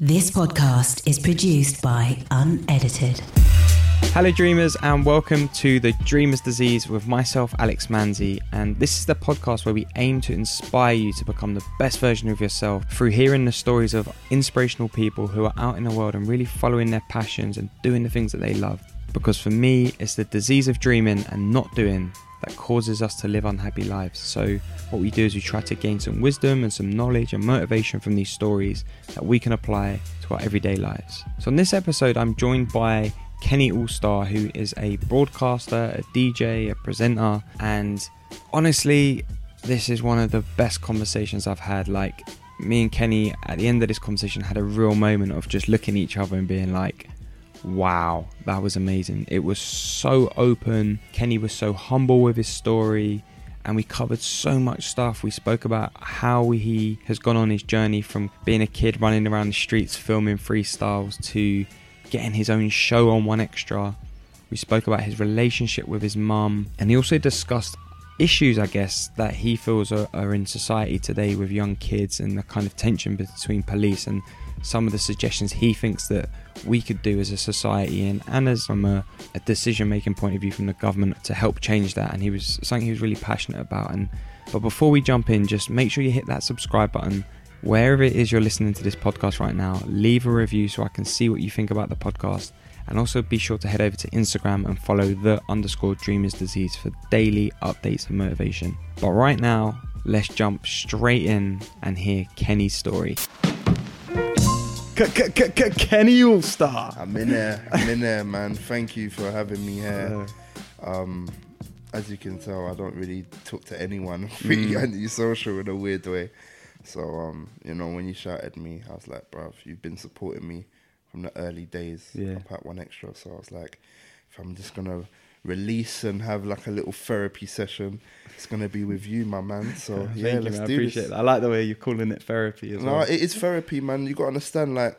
This podcast is produced by Unedited. Hello, dreamers, and welcome to the Dreamer's Disease with myself, Alex Manzi. And this is the podcast where we aim to inspire you to become the best version of yourself through hearing the stories of inspirational people who are out in the world and really following their passions and doing the things that they love. Because for me, it's the disease of dreaming and not doing that causes us to live unhappy lives. So, what we do is we try to gain some wisdom and some knowledge and motivation from these stories that we can apply to our everyday lives. So, in this episode, I'm joined by Kenny Allstar, who is a broadcaster, a DJ, a presenter, and honestly, this is one of the best conversations I've had. Like, me and Kenny at the end of this conversation had a real moment of just looking at each other and being like, wow, that was amazing. It was so open. Kenny was so humble with his story. And we covered so much stuff. We spoke about how he has gone on his journey from being a kid running around the streets filming freestyles to getting his own show on One Extra. We spoke about his relationship with his mum. And he also discussed issues, I guess, that he feels are, are in society today with young kids and the kind of tension between police and some of the suggestions he thinks that we could do as a society and, and as from a, a decision making point of view from the government to help change that. And he was something he was really passionate about. And but before we jump in just make sure you hit that subscribe button. Wherever it is you're listening to this podcast right now leave a review so i can see what you think about the podcast. And also be sure to head over to instagram and follow the underscore dreamers disease for daily updates and motivation. But right now let's jump straight in and hear kenny's story Kenny Allstar. I'm in there. I'm in there, man. Thank you for having me here. Um, as you can tell, I don't really talk to anyone. I'm pretty Mm. antisocial in a weird way. So, um, you know, when you shouted me, I was like, bruv, you've been supporting me from the early days Yeah. up at One Extra. So I was like, if I'm just gonna release and have like a little therapy session, it's gonna be with you, my man. So yeah, you, let's man. I appreciate this. that. I like the way you're calling it therapy as No, well. it is therapy, man. You got to understand, like,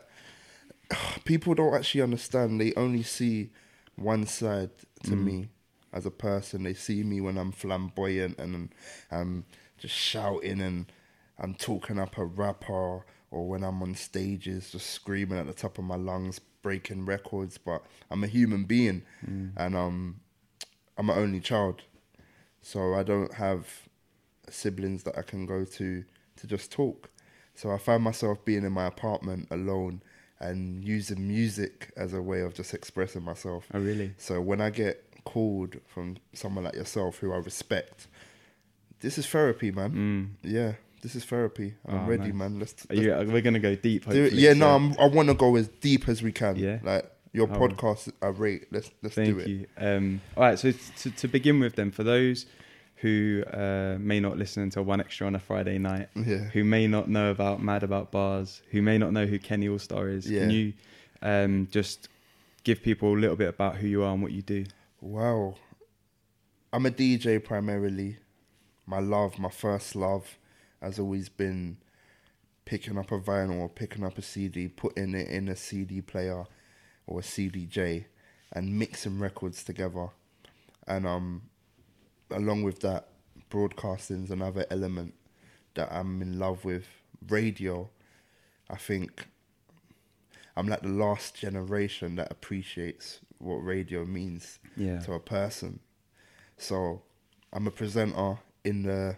people don't actually understand. They only see one side to Mm. me as a person. They see me when I'm flamboyant and I'm just shouting and I'm talking up a rapper, or when I'm on stages just screaming at the top of my lungs, breaking records. But I'm a human being, Mm. and um, I'm an only child, so I don't have siblings that I can go to to just talk. So I find myself being in my apartment alone and using music as a way of just expressing myself. Oh, really? So when I get called from someone like yourself who I respect, this is therapy, man. Yeah, this is therapy. I'm Mm. Oh, ready, nice. man. Let's, Are you, we're going to go deep, do it. hopefully. Yeah, no, I'm, I want to go as deep as we can. Yeah? like your Oh. podcast, I rate. Let's let's Thank do it. you. Um, all right, so to, to begin with, then, for those who uh, may not listen until one extra on a Friday night, Yeah. who may not know about Mad About Bars, who may not know who Kenny Allstar is, Yeah. can you um, just give people a little bit about who you are and what you do? Wow. I'm a DJ primarily. My love, my first love, has always been picking up a vinyl or picking up a CD, putting it in a CD player or a CDJ, and mixing records together. And um, along with that, broadcasting's another element that I'm in love with. Radio, I think I'm like the last generation that appreciates what radio means Yeah. to a person. So I'm a presenter in the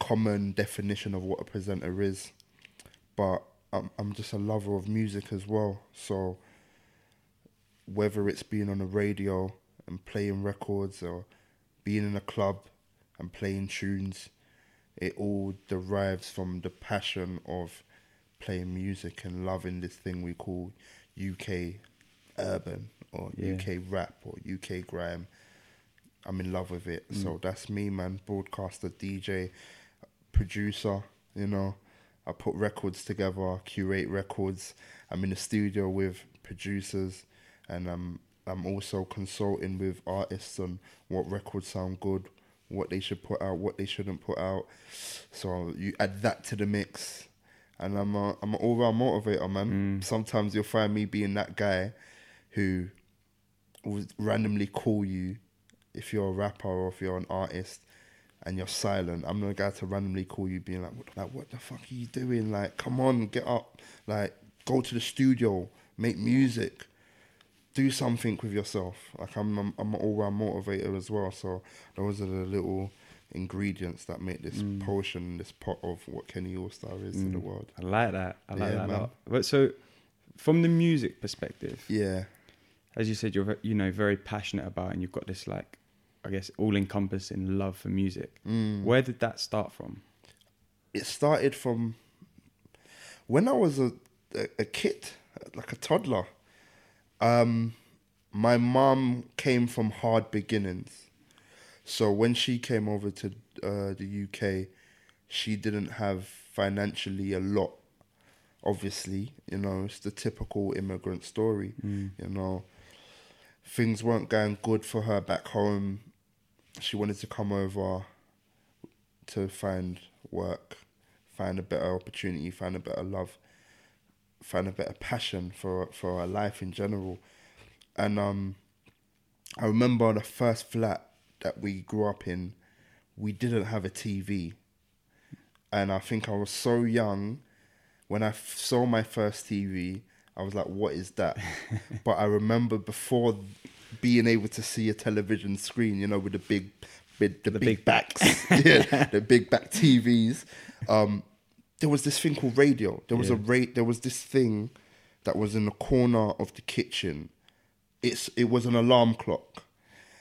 common definition of what a presenter is, but I'm I'm just a lover of music as well. So whether it's being on the radio and playing records or being in a club and playing tunes, it all derives from the passion of playing music and loving this thing we call UK urban or Yeah. UK rap or UK grime. I'm in love with it. So mm. that's me, man. Broadcaster, DJ, producer. You know, I put records together, curate records. I'm in the studio with producers, and I'm I'm also consulting with artists on what records sound good, what they should put out, what they shouldn't put out. So you add that to the mix, and I'm a I'm an all round motivator, man. Mm. Sometimes you'll find me being that guy who will randomly call you if you're a rapper or if you're an artist and you're silent. I'm the guy to randomly call you, being like, "What, like, what the fuck are you doing? Like, come on, get up! Like, go to the studio, make music, do something with yourself. Like I'm, I'm, I'm an all-round motivator as well. So those are the little ingredients that make this Mm. potion, this pot of what Kenny All Star is to the world. I like that. I like Yeah, that a lot. But so, from the music perspective, Yeah, as you said, you're you know very passionate about, and you've got this like, I guess, all-encompassing love for music. Mm. Where did that start from? it started from when I was a, a, a kid, like a toddler. Um, my mum came from hard beginnings. So when she came over to uh, the UK, she didn't have financially a lot. Obviously, you know, it's the typical immigrant story. You know, things weren't going good for her back home. She wanted to come over to find work, find a better opportunity, find a better love, find a better passion for for her life in general. And um, I remember on the first flat that we grew up in, we didn't have a TV, and I think I was so young when I f- saw my first TV. I was like, "What is that?" but I remember before being able to see a television screen, you know, with the big, with the, The big, big backs, yeah, the big back TVs. Um, there was this thing called radio. There was a rate. There was this thing that was in the corner of the kitchen. It's it was an alarm clock,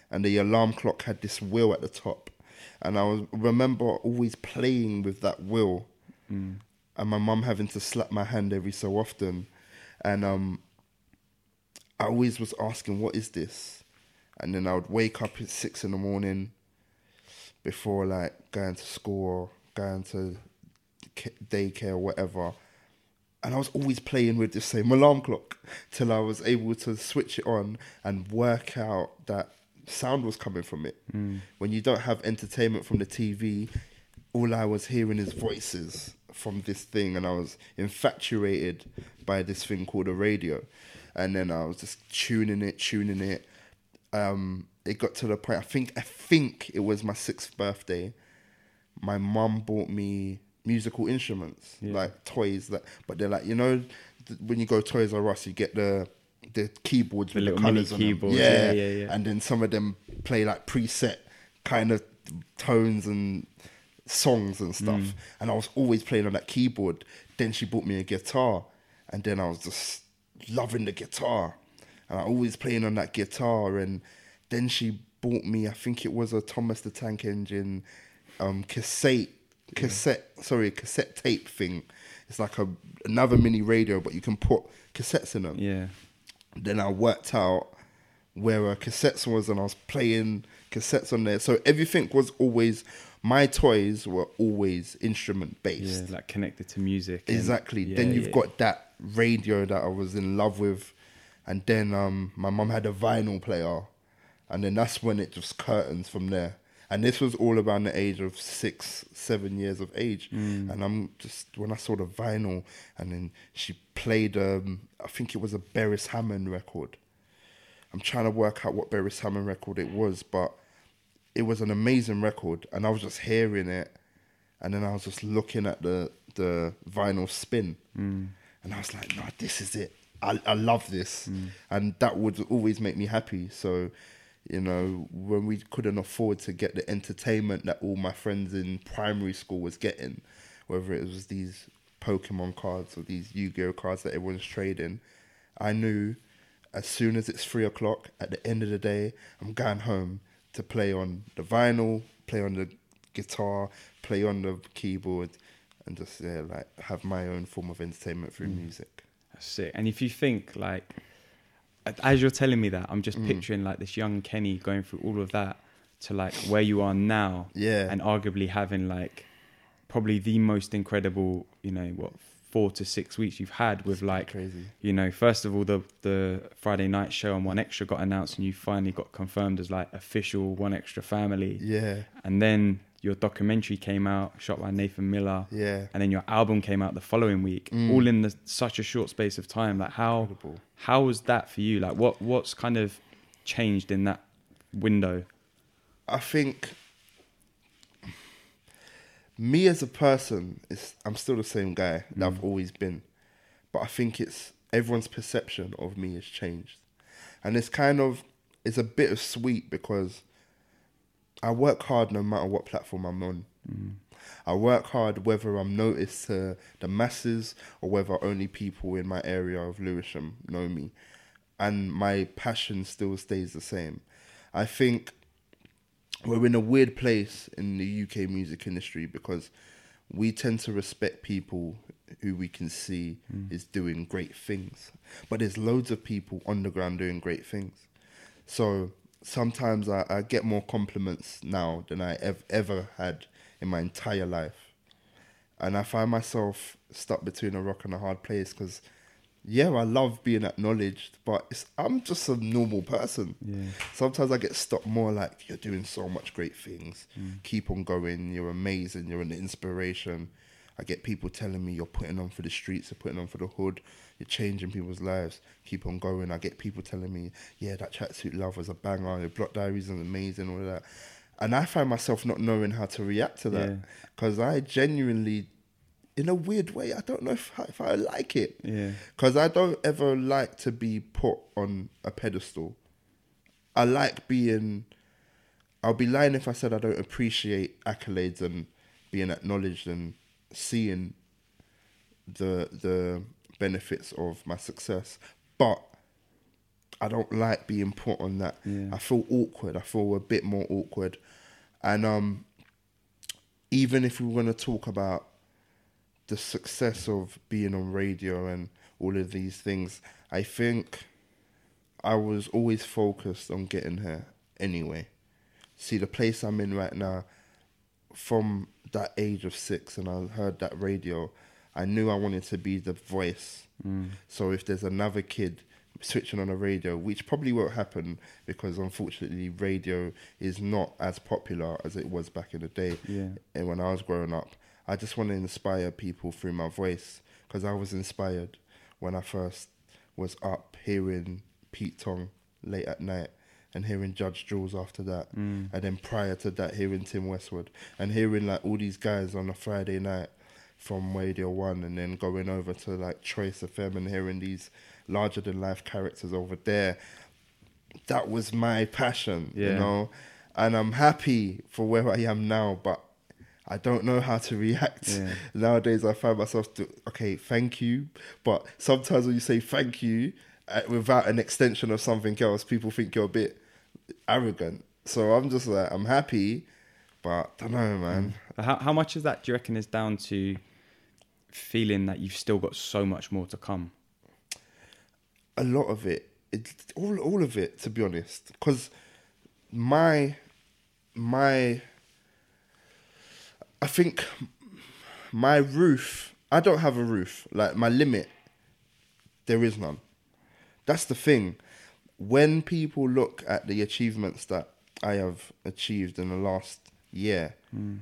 and the alarm clock had this wheel at the top, and I was remember always playing with that wheel, and my mum having to slap my hand every so often, and um, I always was asking, "What is this?" And then I would wake up at six in the morning, before like going to school or going to daycare whatever. And I was always playing with the same alarm clock till I was able to switch it on and work out that sound was coming from it. When you don't have entertainment from the TV, all I was hearing is voices from this thing, and I was infatuated by this thing called a radio. And then I was just tuning it, tuning it. Um, it got to the point. I think I think it was my sixth birthday. My mum bought me musical instruments, Yeah. like toys that, but they're like you know, th- when you go Toys R Us, you get the the keyboards The with the mini colours on them. keyboards, yeah, yeah, yeah. And then some of them play like preset kind of tones and songs and stuff. Mm. And I was always playing on that keyboard. Then she bought me a guitar, and then I was just loving the guitar. And I always playing on that guitar. And then she bought me, I think it was a Thomas the Tank Engine um, cassette, cassette, sorry, cassette tape thing. It's like a another mini radio, but you can put cassettes in them Yeah. then I worked out where a cassettes was and I was playing cassettes on there. So everything was always my toys were always instrument Yeah. based. Like connected to music. and- Exactly. yeah, then you've yeah. got that radio that I was in love with. And then um, my mum had a vinyl player. And then that's when it just curtains from there. And this was all around the age of six, seven years of age. Mm. And I'm just, when I saw the vinyl, and then she played, um, I think it was a Beres Hammond record. I'm trying to work out what Beres Hammond record it was, but it was an amazing record. And I was just hearing it and then I was just looking at the the vinyl spin, and I was like, "No, this is it. I I love this," and that would always make me happy. So, you know, when we couldn't afford to get the entertainment that all my friends in primary school was getting, whether it was these Pokemon cards or these Yu-Gi-Oh cards that everyone's trading, I knew as soon as it's three o'clock at the end of the day, I'm going home to play on the vinyl, play on the guitar, play on the keyboard, and just yeah, like have my own form of entertainment through mm. music. That's sick. And if you think like, as you're telling me that, I'm Mm. just picturing like this young Kenny going through all of that to like where you are now. Yeah. And arguably having like probably the most incredible, you know, what four to six weeks you've had with like, crazy. you know, first of all the the Friday night show on One Extra got announced and you finally got confirmed as like official One Extra family. Yeah, And then your documentary came out, shot by Nathan Miller yeah. and then your album came out the following week, mm. all in the, such a short space of time. Like how Incredible. how was that for you? Like what what's kind of changed in that window? I think me as a person is I'm still the same guy that I've mm. always been. but I think it's everyone's perception of me has changed, and it's kind of it's a bit of sweet because I work hard no matter what platform I'm on. Mm. I work hard whether I'm noticed to the masses or whether only people in my area of Lewisham know me. And my passion still stays the same. I think we're in a weird place in the UK music industry because we tend to respect people who we can see mm. is doing great things. But there's loads of people on the ground doing great things. So sometimes I, I get more compliments now than I ev- ever had in my entire life. And I find myself stuck between a rock and a hard place because, yeah, I love being acknowledged, but it's, I'm just a normal person. Yeah. Sometimes I get stopped more like, you're doing so much great things. Mm. Keep on going. You're amazing. You're an inspiration. I get people telling me you're putting on for the streets, you're putting on for the hood, you're changing people's lives. Keep on going. I get people telling me, yeah, that tracksuit love was a banger. Your block diaries is amazing, all of that. And I find myself not knowing how to react to that because I genuinely, in a weird way, I don't know if I, if I like it. Yeah. Because I don't ever like to be put on a pedestal. I like being. I'll be lying if I said I don't appreciate accolades and being acknowledged and seeing the the benefits of my success. But I don't like being put on that. Yeah. I feel awkward. I feel a bit more awkward. And um even if we're going to talk about the success of being on radio and all of these things, I think I was always focused on getting here anyway. See, the place I'm in right now, from that age of six, and I heard that radio, I knew I wanted to be the voice. Mm. So if there's another kid switching on a radio, which probably won't happen because unfortunately radio is not as popular as it was back in the day Yeah. and when I was growing up, I just want to inspire people through my voice because I was inspired when I first was up hearing Pete Tong late at night and hearing Judge Jules after that, mm. and then prior to that hearing Tim Westwood and hearing like all these guys on a Friday night from Radio One, and then going over to like Choice FM and hearing these larger than life characters over there. That was my passion, you know, and I'm happy for where I am now, but I don't know how to react. Yeah. Nowadays, I find myself to, okay, thank you. But sometimes when you say thank you Uh, without an extension of something else, people think you're a bit arrogant. So I'm just like, I'm happy, but I don't know, man. Mm. How, how much of that do you reckon is down to feeling that you've still got so much more to come? a lot of it, it all all of it, to be honest, because my my I think my roof. I don't have a roof. Like my limit, there is none. That's the thing. When people look at the achievements that I have achieved in the last year, hmm.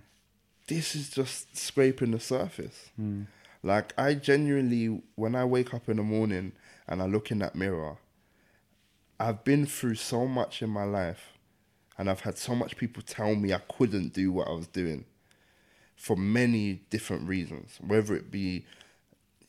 this is just scraping the surface. Hmm. Like I genuinely, when I wake up in the morning and I look in that mirror, I've been through so much in my life, and I've had so much people tell me I couldn't do what I was doing, for many different reasons. Whether it be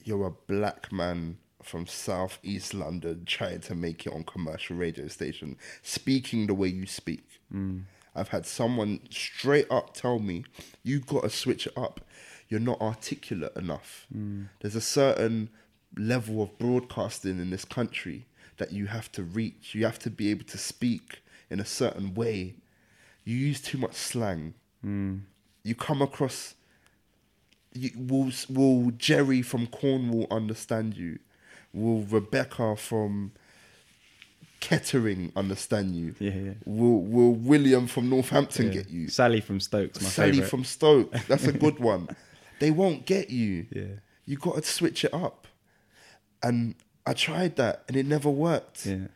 you're a black man from South East London trying to make it on commercial radio station, speaking the way you speak. Mm. I've had someone straight up tell me, you got to switch it up. You're not articulate enough. Mm. There's a certain level of broadcasting in this country that you have to reach. You have to be able to speak in a certain way. You use too much slang. Mm. You come across you, will will Jerry from Cornwall understand you? Will Rebecca from Kettering understand you? Yeah, yeah. Will Will William from Northampton Yeah. get you? Sally from Stokes, my Sally favourite. from Stoke, that's a good one. They won't get you. Yeah. You got to switch it up. And I tried that and it never worked. Yeah.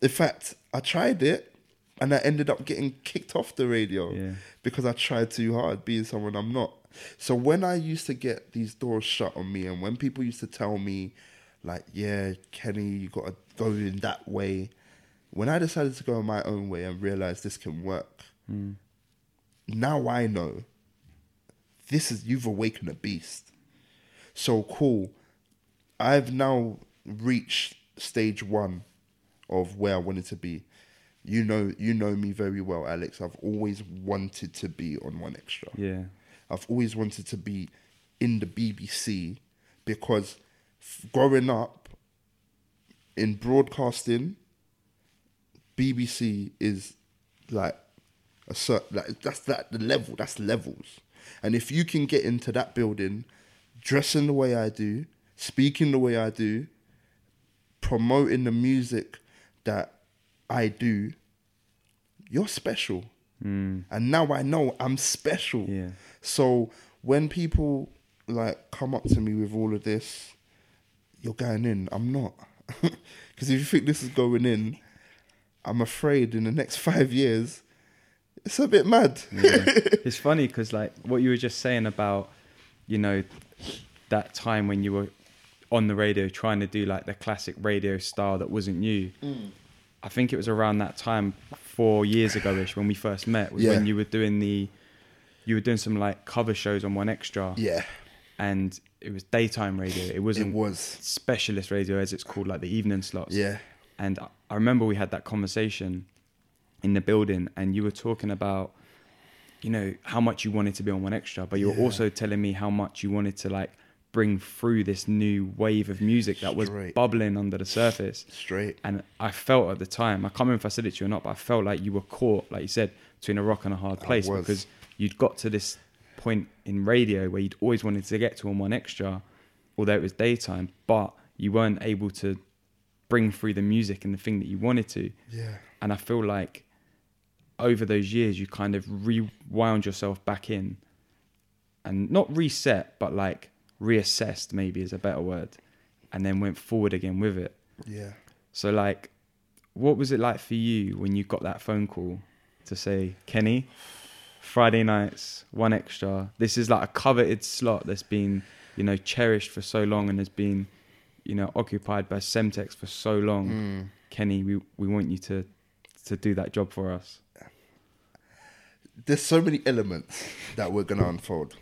In fact, I tried it and I ended up getting kicked off the radio Yeah. because I tried too hard being someone I'm not. So when I used to get these doors shut on me and when people used to tell me like, yeah, Kenny, you got to go in that way. When I decided to go my own way and realize this can work, hmm. now I know this is you've awakened a beast. So cool. I've now reached stage one of where I wanted to be. You know, you know me very well, Alex. I've always wanted to be on One Extra. Yeah. I've always wanted to be in the BBC because growing up in broadcasting, BBC is like a certain like that's that the level that's levels, and if you can get into that building, dressing the way I do, speaking the way I do, promoting the music that I do, you're special. Hmm. And now I know I'm special. Yeah. So when people like come up to me with all of this, you're going in. I'm not. Because if you think this is going in, I'm afraid in the next five years, it's a bit mad. Yeah. it's funny because like what you were just saying about you know that time when you were on the radio trying to do like the classic radio style that wasn't you mm. i think it was around that time four years ago-ish when we first met was Yeah. when you were doing the you were doing some like cover shows on one extra yeah, and it was daytime radio it it wasn't was. specialist radio as it's called like the evening slots Yeah, and I- remember we had that conversation in the building, and you were talking about, you know, how much you wanted to be on One Extra, but you were Yeah. also telling me how much you wanted to like bring through this new wave of music that was bubbling under the surface. straight. And I felt at the time, I can't remember if I said it to you or not, but I felt like you were caught, like you said, between a rock and a hard place because you'd got to this point in radio where you'd always wanted to get to on One Extra, although it was daytime, but you weren't able to bring through the music and the thing that you wanted to. Yeah, And I feel like over those years, you kind of rewound yourself back in and not reset, but like reassessed, maybe is a better word, and then went forward again with it. yeah. So, like, what was it like for you when you got that phone call to say, Kenny, Friday nights, one extra? This is like a coveted slot that's been, you know, cherished for so long and has been, you know, occupied by Semtex for so long. Hmm. Kenny, we, we want you to to do that job for us. There's so many elements that we're gonna unfold.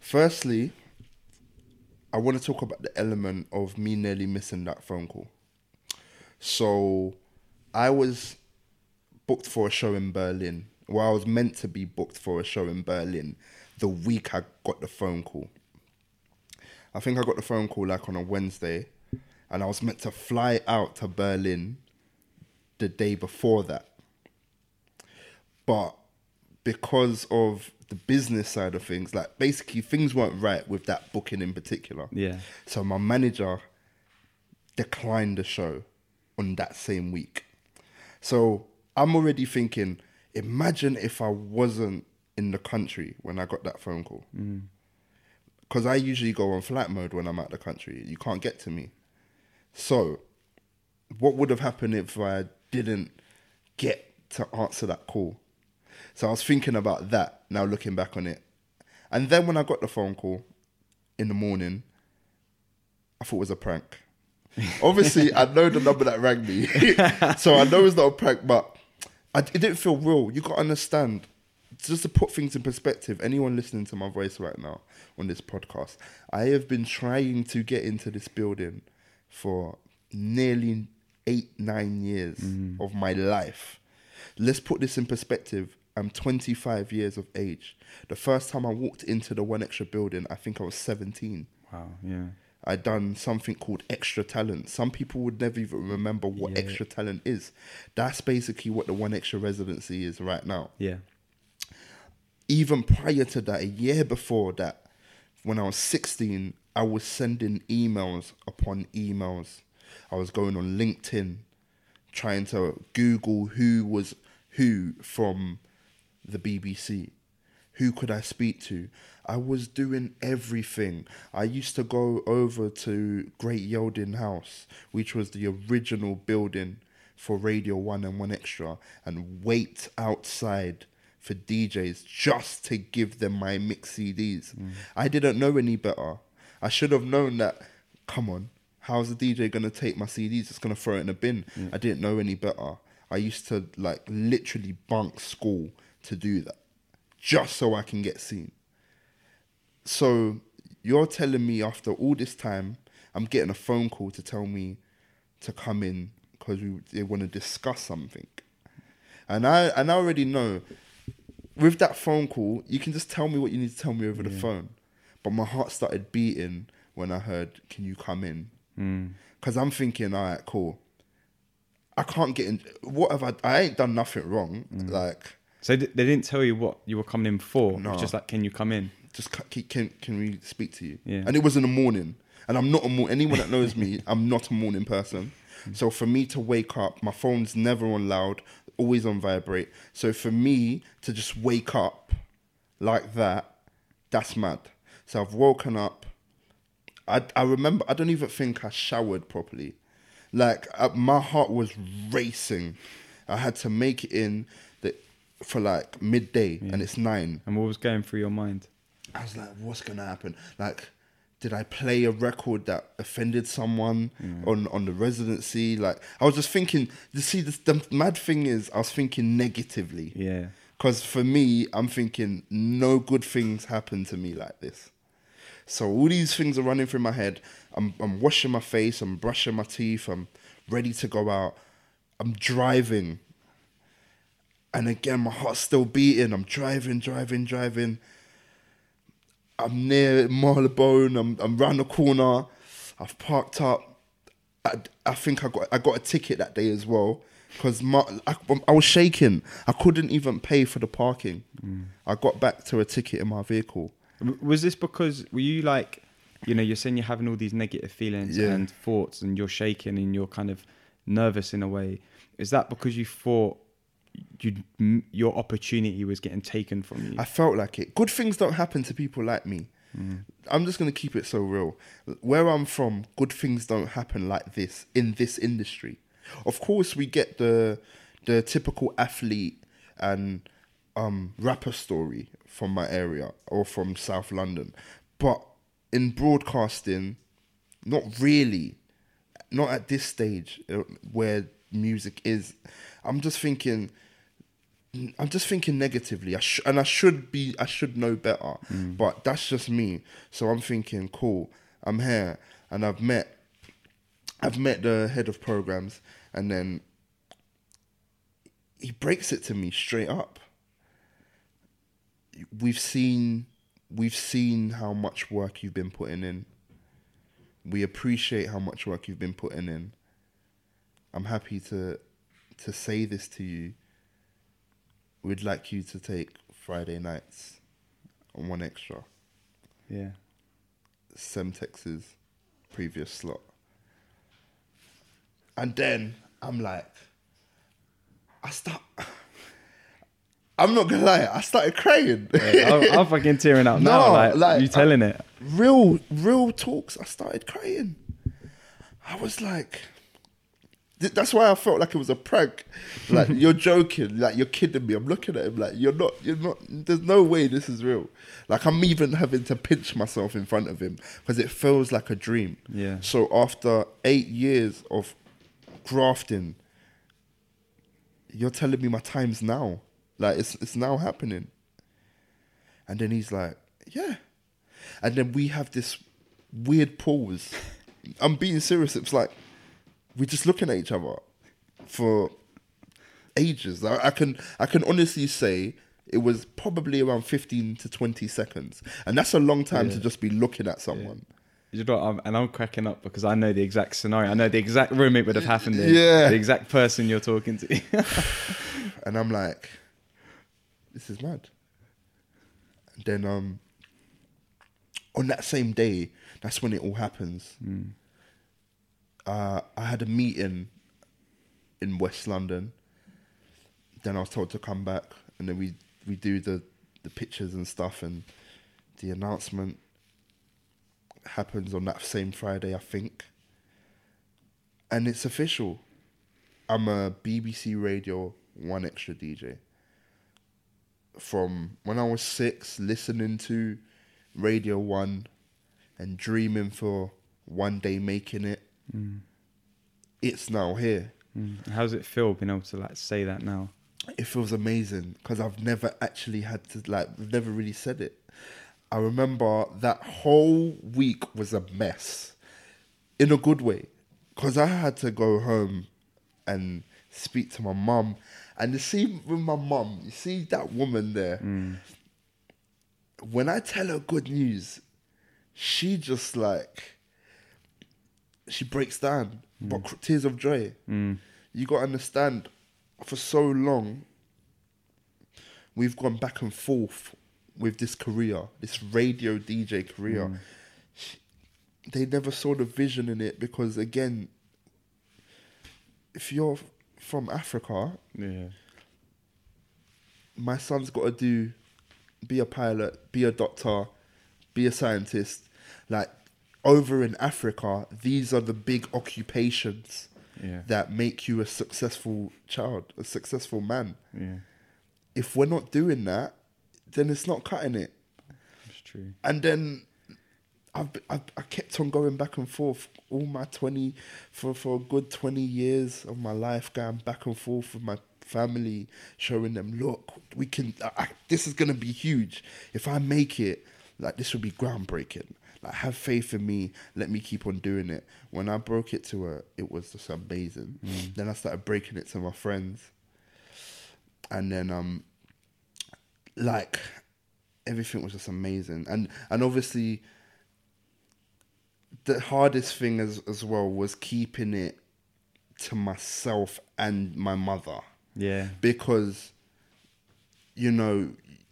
Firstly, I want to talk about the element of me nearly missing that phone call. So, I was booked for a show in Berlin. Well, I was meant to be booked for a show in Berlin the week I got the phone call. I think I got the phone call like on a Wednesday, and I was meant to fly out to Berlin the day before that. But because of the business side of things, like basically things weren't right with that booking in particular. Yeah. So my manager declined the show on that same week. So I'm already thinking, imagine if I wasn't in the country when I got that phone call. Because I usually go on flight mode when I'm out the country. You can't get to me. So, what would have happened if I didn't get to answer that call? So I was thinking about that now looking back on it. And then when I got the phone call in the morning, I thought it was a prank. Obviously, I know the number that rang me. so I know it's not a prank, but I, it didn't feel real. You got to understand, just to put things in perspective, anyone listening to my voice right now on this podcast, I have been trying to get into this building for nearly eight, nine years mm. of my life. Let's put this in perspective. I'm 25 years of age. The first time I walked into the One Extra building, I think I was 17. Wow. Yeah. I done something called extra talent. Some people would never even remember what Yeah. extra talent is. That's basically what the one extra residency is right now. Yeah. Even prior to that, a year before that, when I was 16, I was sending emails upon emails. I was going on LinkedIn, trying to Google who was who from the BBC. Who could I speak to? I was doing everything. I used to go over to Great Yalding House, which was the original building for Radio 1 and 1 Extra, and wait outside for DJs just to give them my mix CDs. Mm. I didn't know any better. I should have known that, come on, how's the DJ going to take my CDs? It's going to throw it in a bin. Mm. I didn't know any better. I used to like literally bunk school to do that just so I can get seen. So you're telling me after all this time, I'm getting a phone call to tell me to come in because we they want to discuss something, and I and I already know with that phone call you can just tell me what you need to tell me over the phone, but my heart started beating when I heard, "Can you come in?" Mm. Because I'm thinking, all right, cool. I can't get in. What have I? I ain't done nothing wrong. Like, So they they didn't tell you what you were coming in for. It No. was just like, can you come in? just ca- can can, can we speak to you? Yeah. And it was in the morning, and I'm not a mor- anyone that knows me. I'm not a morning person. So for me to wake up, my phone's never on loud, always on vibrate. So for me to just wake up like that, that's mad. So I've woken up. I I remember. I don't even think I showered properly. Like uh, my heart was racing. I had to make it in for like midday, and it's nine. And what was going through your mind? I was like, what's gonna happen? Like, did I play a record that offended someone on on the residency? Like, I was just thinking. You see, this, the mad thing is, I was thinking negatively. Yeah. Because for me, I'm thinking no good things happen to me like this. So all these things are running through my head. I'm I'm washing my face. I'm brushing my teeth. I'm ready to go out. I'm driving. And again, my heart's still beating. I'm driving, driving, driving. I'm near Marylebone. I'm I'm round the corner. I've parked up. I, I think I got I got a ticket that day as well because I, I was shaking. I couldn't even pay for the parking. Mm. I got back to a ticket in my vehicle. Was this because were you like, you know, you're saying you're having all these negative feelings Yeah. and thoughts, and you're shaking and you're kind of nervous in a way. Is that because you thought you your opportunity was getting taken from you? I felt like it. Good things don't happen to people like me. I'm just gonna keep it so real. Where I'm from, good things don't happen like this in this industry. Of course, we get the the typical athlete and um, rapper story from my area or from South London, but in broadcasting, not really. Not at this stage uh, where music is. I'm just thinking. I'm just thinking negatively. I sh- and I should be. I should know better. Mm. But that's just me. So I'm thinking, cool. I'm here, and I've met. I've met the head of programs, and then he breaks it to me straight up. We've seen, we've seen how much work you've been putting in. We appreciate how much work you've been putting in. I'm happy to, to say this to you we'd like you to take Friday nights on one extra. yeah. Semtex's previous slot. And then I'm like, I start. I'm not gonna lie, I started crying. I'm, I'm fucking tearing up now. No, Like, like, you telling it. real, real talks. I started crying. I was like, that's why I felt like it was a prank. Like you're joking, like you're kidding me. I'm looking at him like you're not, you're not. There's no way this is real. Like I'm even having to pinch myself in front of him because it feels like a dream. Yeah. So after eight years of grafting, you're telling me my time's now. Like it's it's now happening. And then he's like, yeah. And then we have this weird pause. I'm being serious. It's like we're just looking at each other for ages. I, I can I can honestly say it was probably around 15 to 20 seconds. And that's a long time to just be looking at someone. You know, I'm, and I'm cracking up because I know the exact scenario. I know the exact room it would have happened in. Yeah. The exact person you're talking to. And I'm like, this is mad. And then um on that same day, that's when it all happens. Uh, I had a meeting in West London. Then I was told to come back, and then we we do the the pictures and stuff, and the announcement happens on that same Friday, I think. And it's official. I'm a BBC Radio One Extra DJ. From when I was six, listening to Radio One and dreaming for one day making it, it's now here. Mm. How does it feel being able to like say that now? It feels amazing because I've never actually had to like, I've never really said it. I remember that whole week was a mess. in a good way, because I had to go home and speak to my mum, and the same with my mum. You see that woman there. When I tell her good news, she just like she breaks down, but mm. tears of joy. Mm. You got to understand, for so long, we've gone back and forth with this career, this radio DJ career. She- They never saw the vision in it because, again, if you're from Africa, Yeah. my son's got to do be a pilot, be a doctor, be a scientist. Like over in Africa, these are the big occupations Yeah. that make you a successful child, a successful man. Yeah. If we're not doing that, then it's not cutting it. That's true. And then I've, I've I kept on going back and forth all my twenty for for a good twenty years of my life, going back and forth with my family, showing them, look, we can. I, I- this is gonna be huge. If I make it, like this will be groundbreaking. Like have faith in me. Let me keep on doing it. When I broke it to her, it was just amazing. Then I started breaking it to my friends, and then um, like everything was just amazing and and obviously the hardest thing as as well was keeping it to myself and my mother Yeah. because you know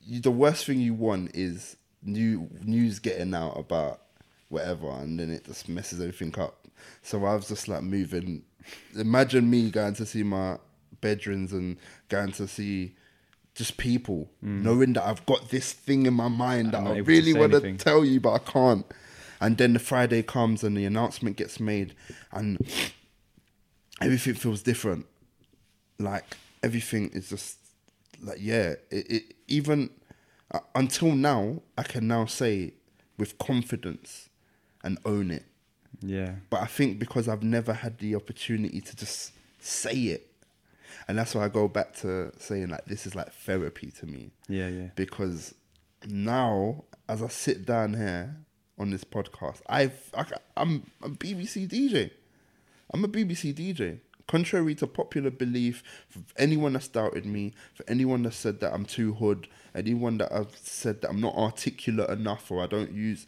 the worst thing you want is new news getting out about whatever and then it just messes everything up. So i was just like moving. Imagine me going to see my bedrooms and going to see just people knowing that i've got this thing in my mind that Mm. not i really want to tell you but i can't. And then the friday comes and the announcement gets made and everything feels different. Like everything is just like yeah it, it even uh, until now i can now say with confidence and own it Yeah. but i think because i've never had the opportunity to just say it and that's why i go back to saying like this is like therapy to me Yeah. Yeah. because now as i sit down here on this podcast i've I, i'm a bbc dj i'm a bbc dj contrary to popular belief for anyone that's doubted me for anyone that said that i'm too hood anyone that i've said that i'm not articulate enough or i don't use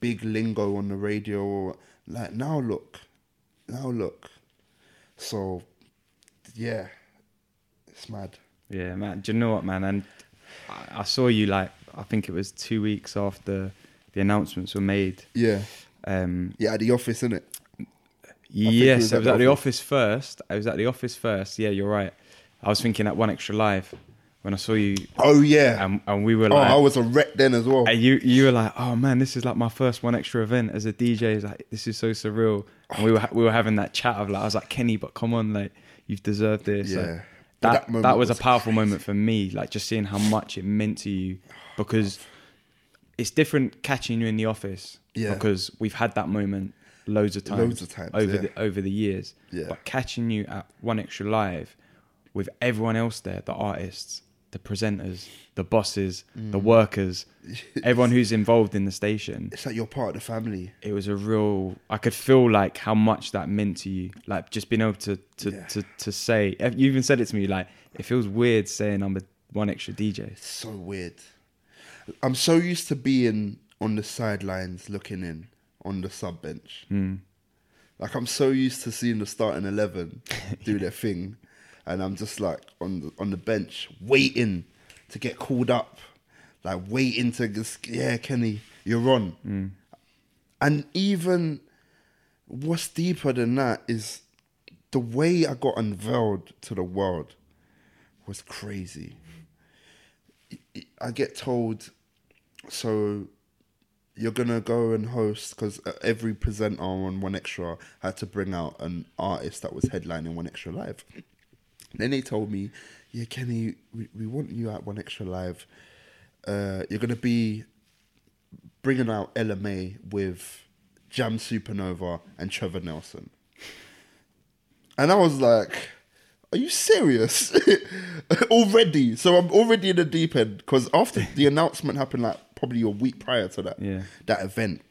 big lingo on the radio or like now look now look so yeah it's mad Yeah, man. Do you know what, man? And I, I saw you like I think it was two weeks after the announcements were made. yeah Um, yeah at the office isn't it yes, I was at the office first. I was at the office first. Yeah, you're right. I was thinking at one extra live when I saw you, oh yeah and, and we were Oh, like, I was a wreck then as well. and you you were like, oh man, this is like my first one extra event as a DJ. It's like this is so surreal. And we were we were having that chat of like, I was like, Kenny, but come on, like you've deserved this. Yeah. But that that that was, was a powerful moment for me. Like just seeing how much it meant to you because it's different catching you in the office. Yeah. Because we've had that moment loads of times. Loads of times, over yeah. the over the years. Yeah. But catching you at one extra live with everyone else there, the artists, the presenters, the bosses, the Mm. workers, everyone who's involved in the station. it's like you're part of the family. It was a real. I could feel like how much that meant to you. Like just being able to to Yeah. to, to say. You even said it to me. Like it feels weird saying I'm a one extra DJ. It's so weird. I'm so used to being on the sidelines looking in on the sub bench. Hmm. Like I'm so used to seeing the starting eleven do their thing, and I'm just like on the, on the bench waiting to get called up, like waiting to just yeah, Kenny, you're on. And even what's deeper than that is the way I got unveiled to the world was crazy. I get told, so you're gonna go and host because every presenter on One Extra had to bring out an artist that was headlining One Extra Live. Then they told me, yeah, Kenny, we, we want you at One Extra Live. Uh, you're gonna be bringing out LMA with Jamz Supernova and Trevor Nelson. And I was like, are you serious? already? So I'm already in the deep end because after the announcement happened, like probably a week prior to that, Yeah. that event.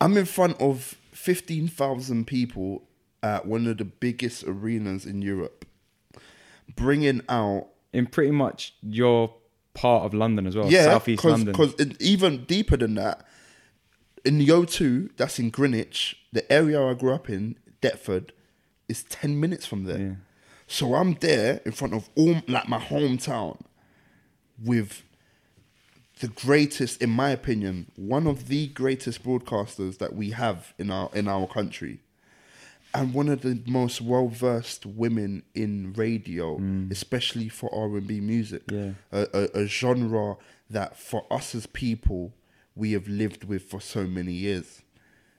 I'm in front of fifteen thousand people at one of the biggest arenas in Europe, bringing out In pretty much your part of London as well, yeah, southeast cause, London. Because even deeper than that, in the O2, that's in Greenwich, the area I grew up in, Deptford, is ten minutes from there. Yeah. So I'm there in front of all like my hometown with the greatest, in my opinion, one of the greatest broadcasters that we have in our in our country. And one of the most well versed women in radio, mm. especially for R and B music, Yeah. a, a, a genre that for us as people we have lived with for so many years,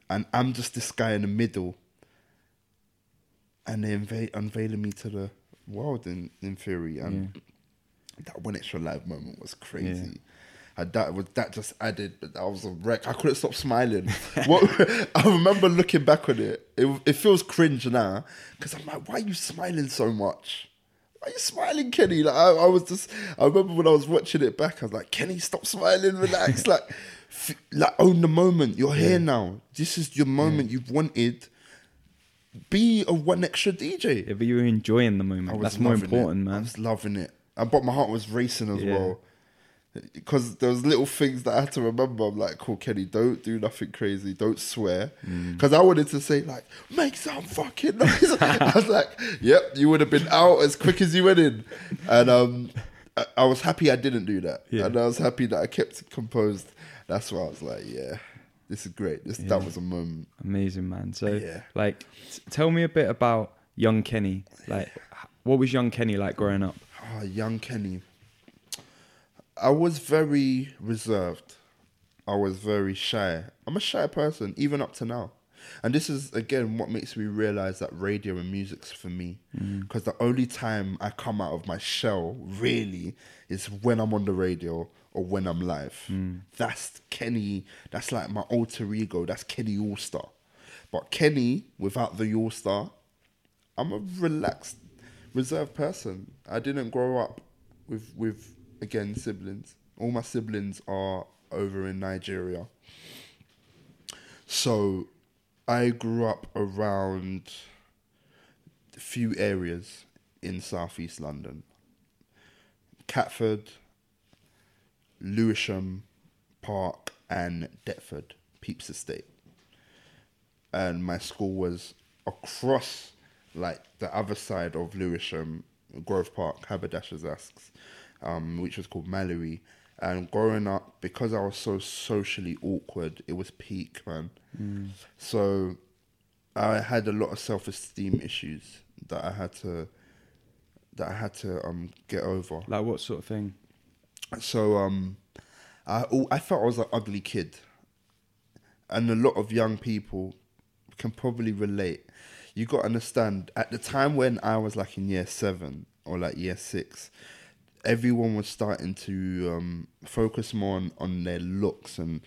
and I'm just this guy in the middle, and they unveil, unveiling me to the world in in theory, and that 1Xtra live moment was crazy. And that was that just added. But That was a wreck. I couldn't stop smiling. what I remember looking back on it, it, it feels cringe now because I'm like, why are you smiling so much? Why are you smiling, Kenny? Like I, I was just. I remember when I was watching it back, I was like, Kenny, stop smiling, relax, like, f- like own the moment. You're here now. This is your moment you've wanted. Be a 1Xtra DJ. yeah, but you were enjoying the moment. That's more important, it. I man. was loving it. And but my heart was racing as Yeah. well. Because there was little things that I had to remember. I'm like, cool, Kenny, don't do nothing crazy. Don't swear. Mm. Because I wanted to say, like, make some fucking noise. I was like, yep, you would have been out as quick as you went in. And um, I, I was happy I didn't do that. Yeah. And I was happy that I kept composed. That's why I was like, yeah, this is great. This That was a moment. Amazing, man. So, Yeah. like, t- tell me a bit about young Kenny. Like, what was young Kenny like growing up? Ah, young Kenny. I was very reserved. I was very shy. I'm a shy person, even up to now. And this is again what makes me realize that radio and music's for me. Mm. Because the only time I come out of my shell really is when I'm on the radio or when I'm live. Mm. That's Kenny. That's like my alter ego. That's Kenny Allstar. But Kenny without the Allstar, I'm a relaxed, reserved person. I didn't grow up with with again siblings. All my siblings are over in Nigeria. So I grew up around a few areas in southeast London. Catford, Lewisham Park and Deptford, Pepys Estate and my school was across like the other side of Lewisham, Grove Park, Haberdashers' Aske's, um, which was called Malory. And growing up, because I was so socially awkward, it was peak, man. So I had a lot of self esteem issues that I had to that I had to um get over. Like, what sort of thing? So um, I I felt I was an ugly kid, and a lot of young people can probably relate. You got to understand at the time when I was like in year seven or like year six, everyone was starting to um, focus more on, on their looks, and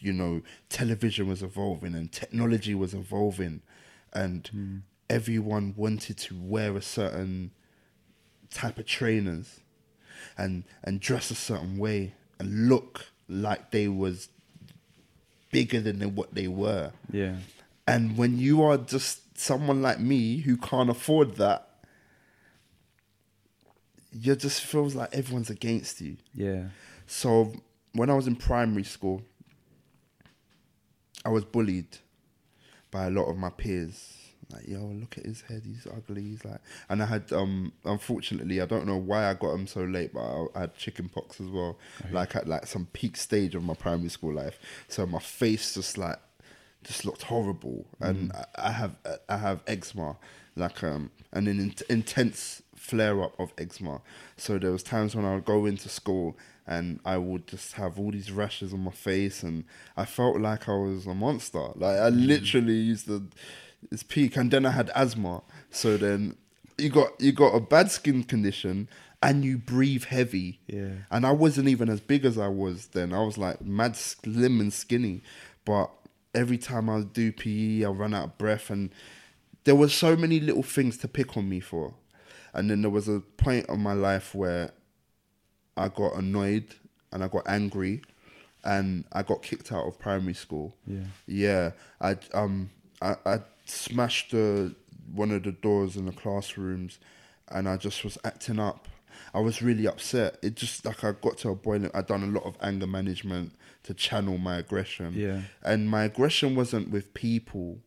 you know, television was evolving and technology was evolving, and everyone wanted to wear a certain type of trainers and and dress a certain way and look like they was bigger than what they were. Yeah. And when you are just someone like me who can't afford that, you just feels like everyone's against you. Yeah. So when I was in primary school, I was bullied by a lot of my peers. Like, yo, look at his head, he's ugly. He's like, and I had, um, unfortunately, I don't know why I got him so late, but I, I had chicken pox as well, like at like some peak stage of my primary school life. So my face just like, just looked horrible, and I, I have, I have eczema, like um, and an in- intense flare up of eczema. So there was times when I would go into school and I would just have all these rashes on my face, and I felt like I was a monster. Like I mm. literally used to this peak, and then I had asthma. So then you got you got a bad skin condition, and you breathe heavy. Yeah. And I wasn't even as big as I was then. I was like mad slim and skinny, but every time I do PE, I run out of breath, and there were so many little things to pick on me for. And then there was a point of my life where I got annoyed and I got angry, and I got kicked out of primary school. Yeah. Yeah, I um I, I smashed the one of the doors in the classrooms, and I just was acting up. I was really upset. It just like I got to a boiling. I'd done a lot of anger management to channel my aggression. Yeah. and my aggression wasn't with people;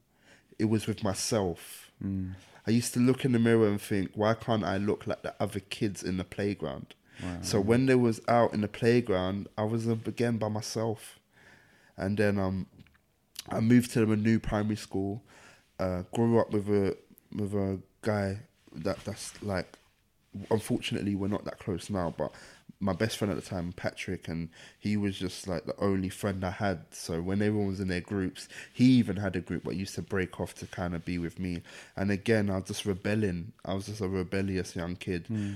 it was with myself. Mm. I used to look in the mirror and think, why can't I look like the other kids in the playground? So when they was out in the playground, I was uh, again by myself, and then um, I moved to a new primary school. Uh, grew up with a with a guy that that's like, unfortunately we're not that close now, but my best friend at the time, Patrick, and he was just like the only friend I had. So when everyone was in their groups, he even had a group but used to break off to kind of be with me. And again, I was just rebelling. I was just a rebellious young kid hmm.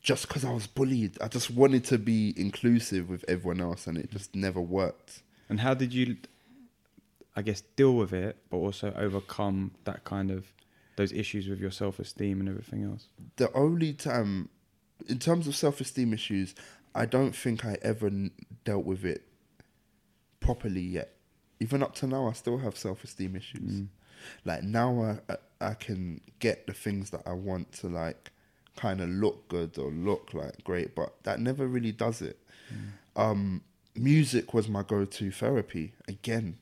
just because I was bullied. I just wanted to be inclusive with everyone else, and it just never worked. And how did you, I guess, deal with it, but also overcome that kind of those issues with your self esteem and everything else? The only time, in terms of self esteem issues, I don't think I ever n- dealt with it properly yet. Even up to now, I still have self esteem issues. Like now, I, I I can get the things that I want to like kind of look good or look like great, but that never really does it. Um, music was my go to therapy again.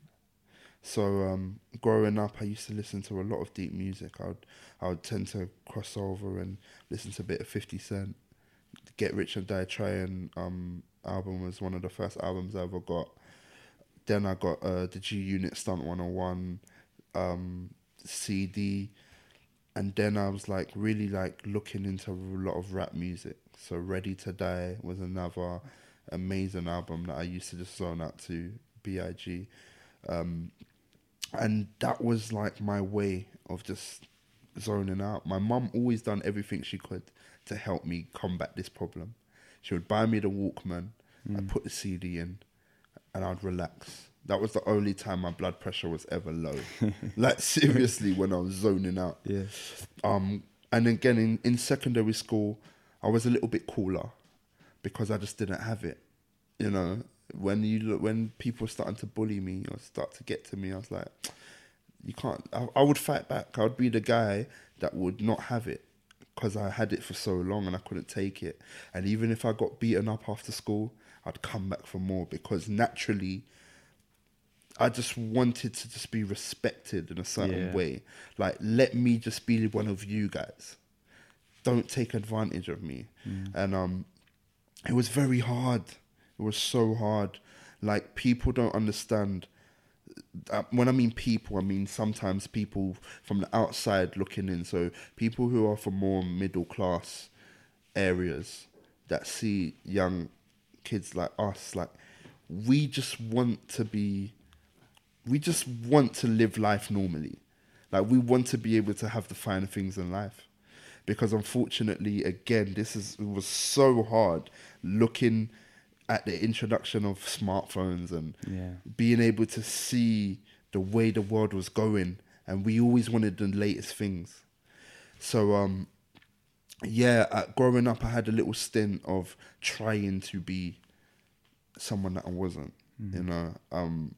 So um, growing up, I used to listen to a lot of deep music. I would I would tend to cross over and listen to a bit of Fifty Cent. Get Rich and Die Trying um, album was one of the first albums I ever got. Then I got uh, the G Unit Stunt 101 um, CD, and then I was like really like looking into a lot of rap music. So Ready to Die was another amazing album that I used to just zone out to. Big, um, and that was like my way of just zoning out. My mum always done everything she could to help me combat this problem. She would buy me the Walkman, I'd put the CD in, and I'd relax. That was the only time my blood pressure was ever low. like seriously, when I was zoning out. Yeah. Um, and again in, in secondary school, I was a little bit cooler because I just didn't have it. You know, when you look, when people were starting to bully me or start to get to me, I was like, you can't. I, I would fight back. I would be the guy that would not have it because I had it for so long and I couldn't take it. And even if I got beaten up after school, I'd come back for more because naturally. I just wanted to just be respected in a certain Yeah. way. Like, let me just be one of you guys. Don't take advantage of me. And um, it was very hard. It was so hard. Like people don't understand. Uh, when I mean people, I mean sometimes people from the outside looking in. So people who are from more middle class areas that see young kids like us, like we just want to be we just want to live life normally. Like we want to be able to have the finer things in life. Because unfortunately, again, this is it was so hard looking at the introduction of smartphones and Yeah. being able to see the way the world was going and we always wanted the latest things. So um yeah, uh, growing up I had a little stint of trying to be someone that I wasn't, you know. Um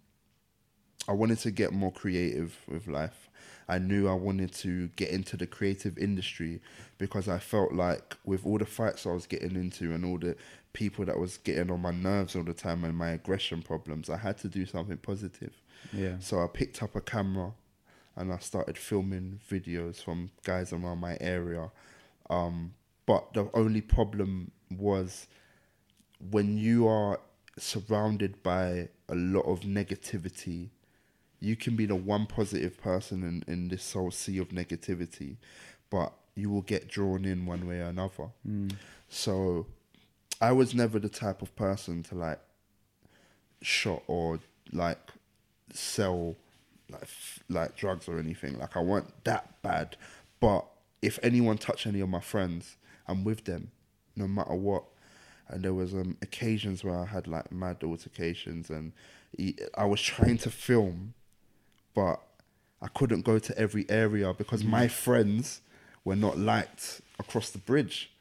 I wanted to get more creative with life. I knew I wanted to get into the creative industry because I felt like with all the fights I was getting into and all the people that was getting on my nerves all the time and my aggression problems, I had to do something positive. Yeah. So I picked up a camera and I started filming videos from guys around my area. Um, but the only problem was when you are surrounded by a lot of negativity, you can be the one positive person in, in this whole sea of negativity, but you will get drawn in one way or another. So I was never the type of person to like shot or like sell like like drugs or anything. Like I weren't that bad, but if anyone touch any of my friends, I'm with them, no matter what. And there was um occasions where I had like mad altercations, and he, I was trying to film, but I couldn't go to every area because my friends were not liked across the bridge.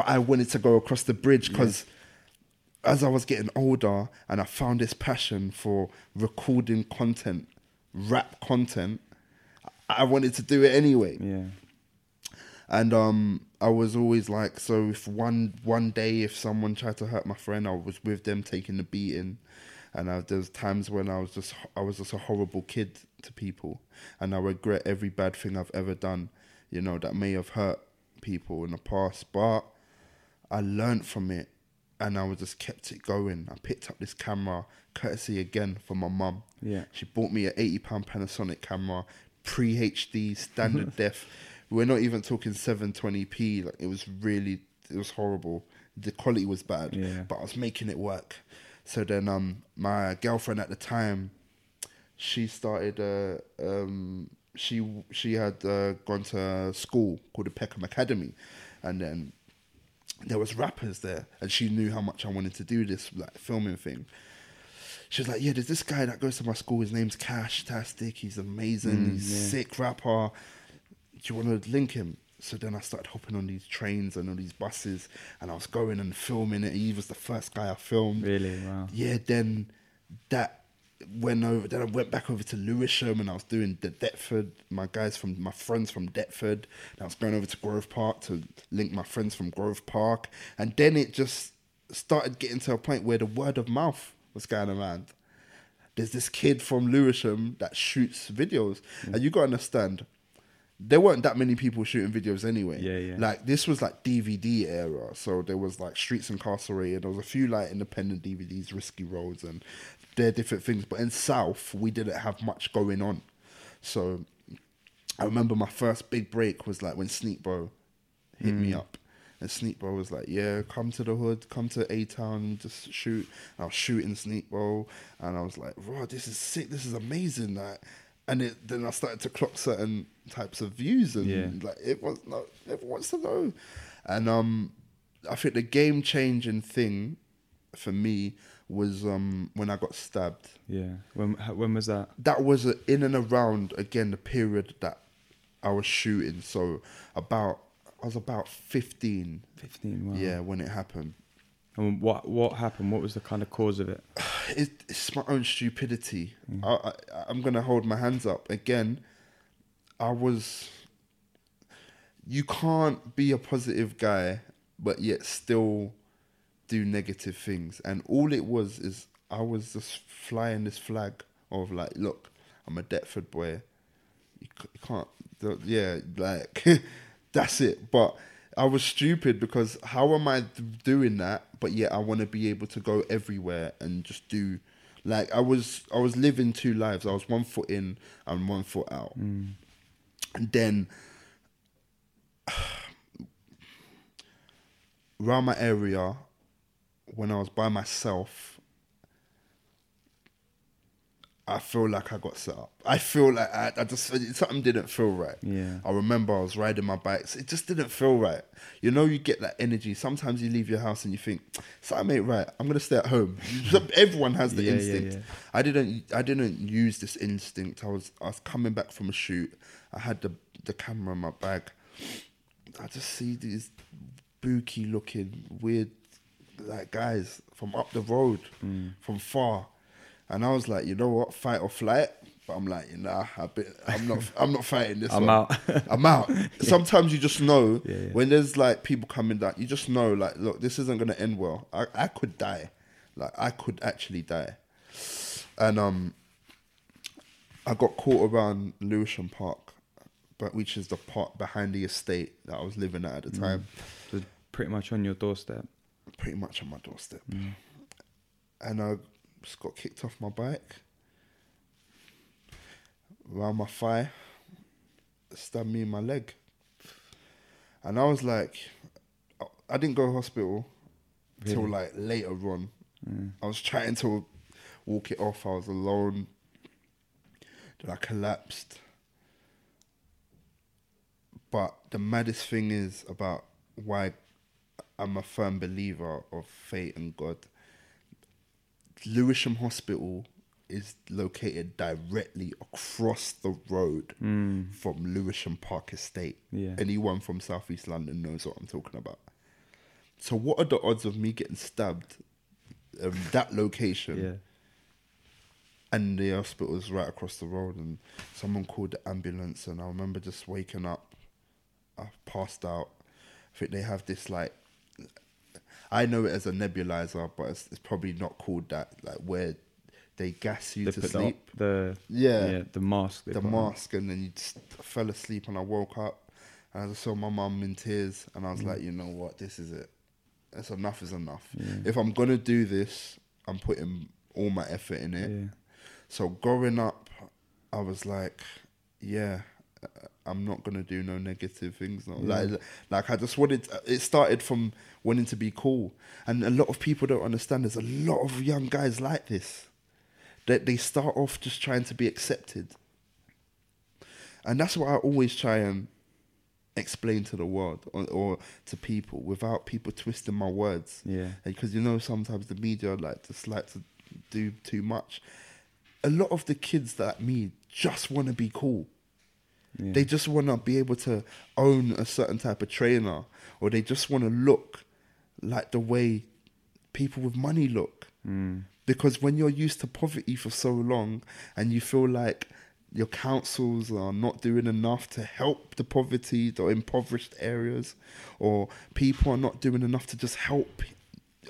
But I wanted to go across the bridge because as I was getting older and I found this passion for recording content, rap content, I wanted to do it anyway. Yeah. And um, I was always like, so if one one day if someone tried to hurt my friend, I was with them taking the beating. And I, there was times when I was just I was just a horrible kid to people, and I regret every bad thing I've ever done. You know that may have hurt people in the past, but I learned from it, and I was just kept it going. I picked up this camera, courtesy again from my mum. Yeah. She bought me an eighty pound Panasonic camera, pre HD, standard def. We're not even talking seven twenty p. Like it was really, it was horrible. The quality was bad, Yeah. but I was making it work. So then, um, my girlfriend at the time, she started. Uh, um, she she had uh, gone to school called the Peckham Academy, and then there was rappers there, and she knew how much I wanted to do this like filming thing. She was like, "Yeah, there's this guy that goes to my school. His name's Cash Tastic. He's amazing. Mm, He's yeah. sick rapper. Do you want to link him?" So then I started hopping on these trains and on these buses, and I was going and filming it. He was the first guy I filmed. Really? Wow. Yeah, then that went over. Then I went back over to Lewisham, and I was doing the Deptford. My guys from my friends from Deptford. And I was going over to Grove Park to link my friends from Grove Park, and then it just started getting to a point where the word of mouth was going around. There's this kid from Lewisham that shoots videos, mm. and you got to understand. There weren't that many people shooting videos anyway. Yeah, yeah. Like this was like DVD era, so there was like Streets Incarcerated. There was a few like independent DVDs, Risky Roads, and they're different things. But in South, we didn't have much going on. So I remember my first big break was like when Sneakbo hit me up. And Sneakbo was like, Yeah, come to the hood, come to A Town, just shoot. And I was shooting Sneakbo and I was like, Raw, this is sick, this is amazing. Like and it, then I started to clock certain types of views and Yeah. like it was no everyone wants to know. And um I think the game changing thing for me was um when I got stabbed Yeah. When when was that? that was in and around again the period that I was shooting. So about I was about fifteen. Fifteen. Wow. Yeah, when it happened. And what what happened? What was the kind of cause of it? It, it's my own stupidity. I, I I'm gonna hold my hands up again. I was. You can't be a positive guy, but yet still do negative things. And all it was is I was just flying this flag of like, look, I'm a Deptford boy. You, c- you can't, yeah, like that's it. But I was stupid because how am I doing that? But yet I want to be able to go everywhere and just do. Like I was, I was living two lives. I was one foot in and one foot out. Mm. And then around my area, when I was by myself, I feel like I got set up. I feel like I, I just something didn't feel right. Yeah. I remember I was riding my bikes. It just didn't feel right. You know, you get that energy. Sometimes you leave your house and you think, something ain't right. I'm gonna stay at home. Everyone has the Yeah, yeah, instinct. yeah. I didn't. I didn't use this instinct. I was. I was coming back from a shoot. I had the the camera in my bag. I just see these booky looking weird like guys from up the road Mm. from far and i was like you know what fight or flight but i'm like nah I bit, i'm not i'm not fighting this I'm one. out. i'm out sometimes you just know Yeah, yeah. when there's like people coming down you just know like look this isn't gonna end well i, I could die like i could actually die and um i got caught around lewisham park but which is the part behind the estate that i was living at at the time It was pretty much on your doorstep. Pretty much on my doorstep. Mm. And I just got kicked off my bike, around my thigh, stabbed me in my leg. And I was like, I didn't go to hospital till like later on. Mm. I was trying to walk it off. I was alone. Then I collapsed. But the maddest thing is about why I'm a firm believer of fate and God. Lewisham Hospital is located directly across the road from Lewisham Park Estate. Yeah. Anyone from Southeast London knows what I'm talking about. So, what are the odds of me getting stabbed um, that location, Yeah. and the hospital was right across the road, and someone called the ambulance, and I remember just waking up, I passed out. I think they have this like, I know it as a nebulizer, but it's, it's probably not called that. Like where they gas you They to sleep. The, the Yeah. the mask. the put on. mask, and then you just fell asleep, and I woke up, and I saw my mum in tears, and I was like, you know what, this is it. That's enough is enough. If I'm gonna do this, I'm putting all my effort in it. Yeah. So growing up, I was like, yeah, I'm not gonna do no negative things. No. Like, like I just wanted. It started from wanting to be cool, and a lot of people don't understand. There's a lot of young guys like this. That they start off just trying to be accepted, and that's what I always try and explain to the world or, or to people without people twisting my words Yeah. because you know sometimes the media like just like to do too much. A lot of the kids like me just want to be cool. Yeah. They just want to be able to own a certain type of trainer, or they just want to look like the way people with money look. Mm. Because when you're used to poverty for so long, and you feel like your councils are not doing enough to help the poverty, the impoverished areas, or people are not doing enough to just help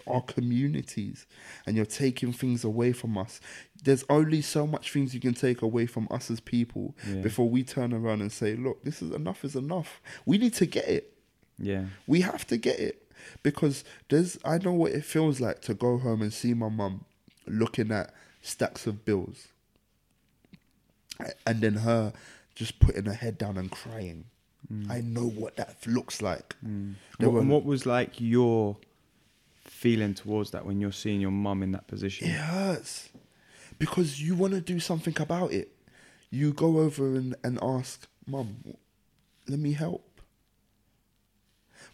our communities, and you're taking things away from us. There's only so much things you can take away from us as people Yeah. before we turn around and say, "Look, this is enough. Is enough. We need to get it." Yeah. We have to get it because there's. I know what it feels like to go home and see my mum looking at stacks of bills, and then her just putting her head down and crying. Mm. I know what that looks like. Mm. There What, were- and what was like your feeling towards that when you're seeing your mum in that position? It hurts because you want to do something about it. You go over and, and ask, Mum, let me help.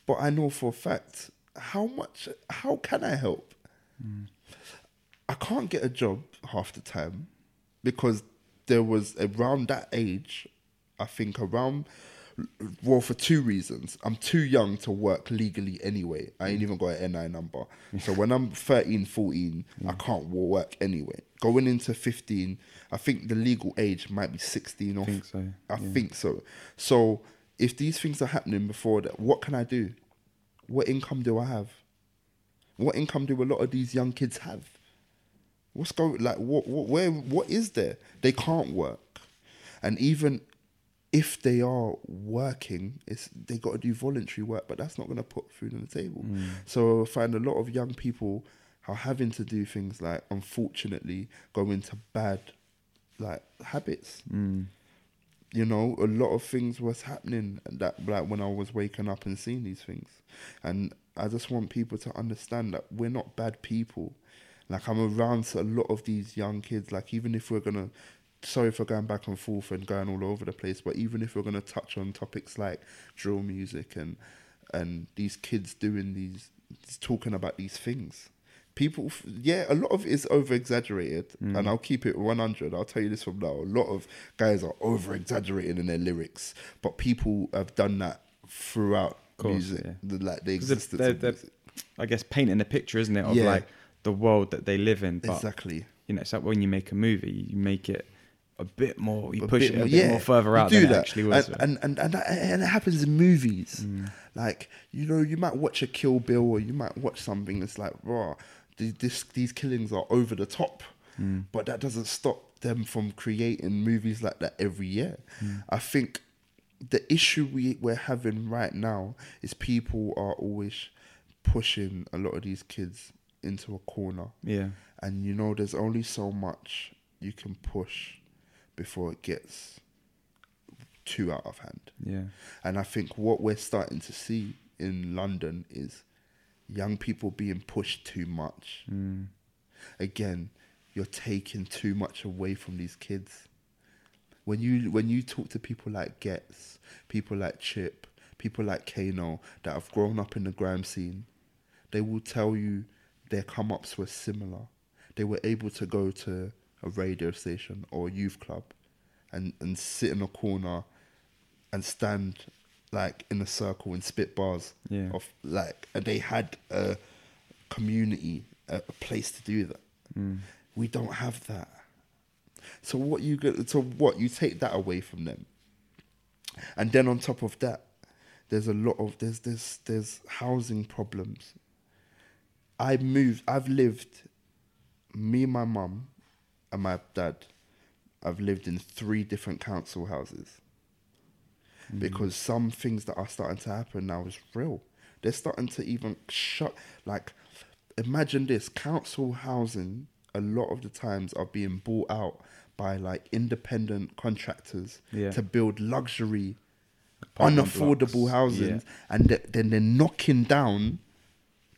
But I know for a fact, how much, how can I help? Mm. I can't get a job half the time because there was around that age, I think around, well, for two reasons. I'm too young to work legally anyway. I ain't mm. even got an NI number. So when I'm 13, 14, I can't work anyway. Going into 15, I think the legal age might be 16 or think so, I yeah. think so. So if these things are happening before that, what can I do? What income do I have? What income do a lot of these young kids have? What's going like what what where what is there? They can't work. And even if they are working, it's they got to do voluntary work, but that's not going to put food on the table. Mm. So I find a lot of young people are having to do things like, unfortunately, go into bad like habits. Mm. You know, a lot of things was happening that like when I was waking up and seeing these things, and I just want people to understand that we're not bad people. Like I'm around a lot of these young kids. Like even if we're gonna, sorry for going back and forth and going all over the place, but even if we're gonna touch on topics like drill music and and these kids doing these, talking about these things, people, yeah, a lot of it is over exaggerated, mm. and I'll keep it one hundred. I'll tell you this from now: a lot of guys are over exaggerating in their lyrics, but people have done that throughout Course, music, yeah. the, like the existence they're- they're- music. I guess painting a picture, isn't it, of Yeah. like the world that they live in. But Exactly. you know, it's like when you make a movie, you make it a bit more, you a push it a bit more further you out do than it that. actually was. And and and, and, and it happens in movies. Mm. Like you know, you might watch a Kill Bill, or you might watch something that's like, raw. These this, these killings are over the top, mm. but that doesn't stop them from creating movies like that every year. Mm. I think the issue we we're having right now is people are always pushing a lot of these kids into a corner yeah, and you know there's only so much you can push before it gets too out of hand. Yeah, and i think what we're starting to see in london is young people being pushed too much. Mm, again you're taking too much away from these kids. When you when you talk to people like Ghetts, people like Chip, people like Kano that have grown up in the grime scene, they will tell you their come ups were similar. They were able to go to a radio station or a youth club and, and sit in a corner and stand like in a circle and spit bars Yeah. of like and they had a community a, a place to do that. Mm. We don't have that. So what you get? So what you take that away from them, and then on top of that, there's a lot of there's there's there's housing problems. I moved. I've lived. Me, and my mum, and my dad. I've lived in three different council houses mm. because some things that are starting to happen now is real. They're starting to even shut. Like, imagine this: council housing. A lot of the times are being bought out by like independent contractors Yeah. to build luxury, Apartment unaffordable blocks. housing, Yeah. and th- then they're knocking down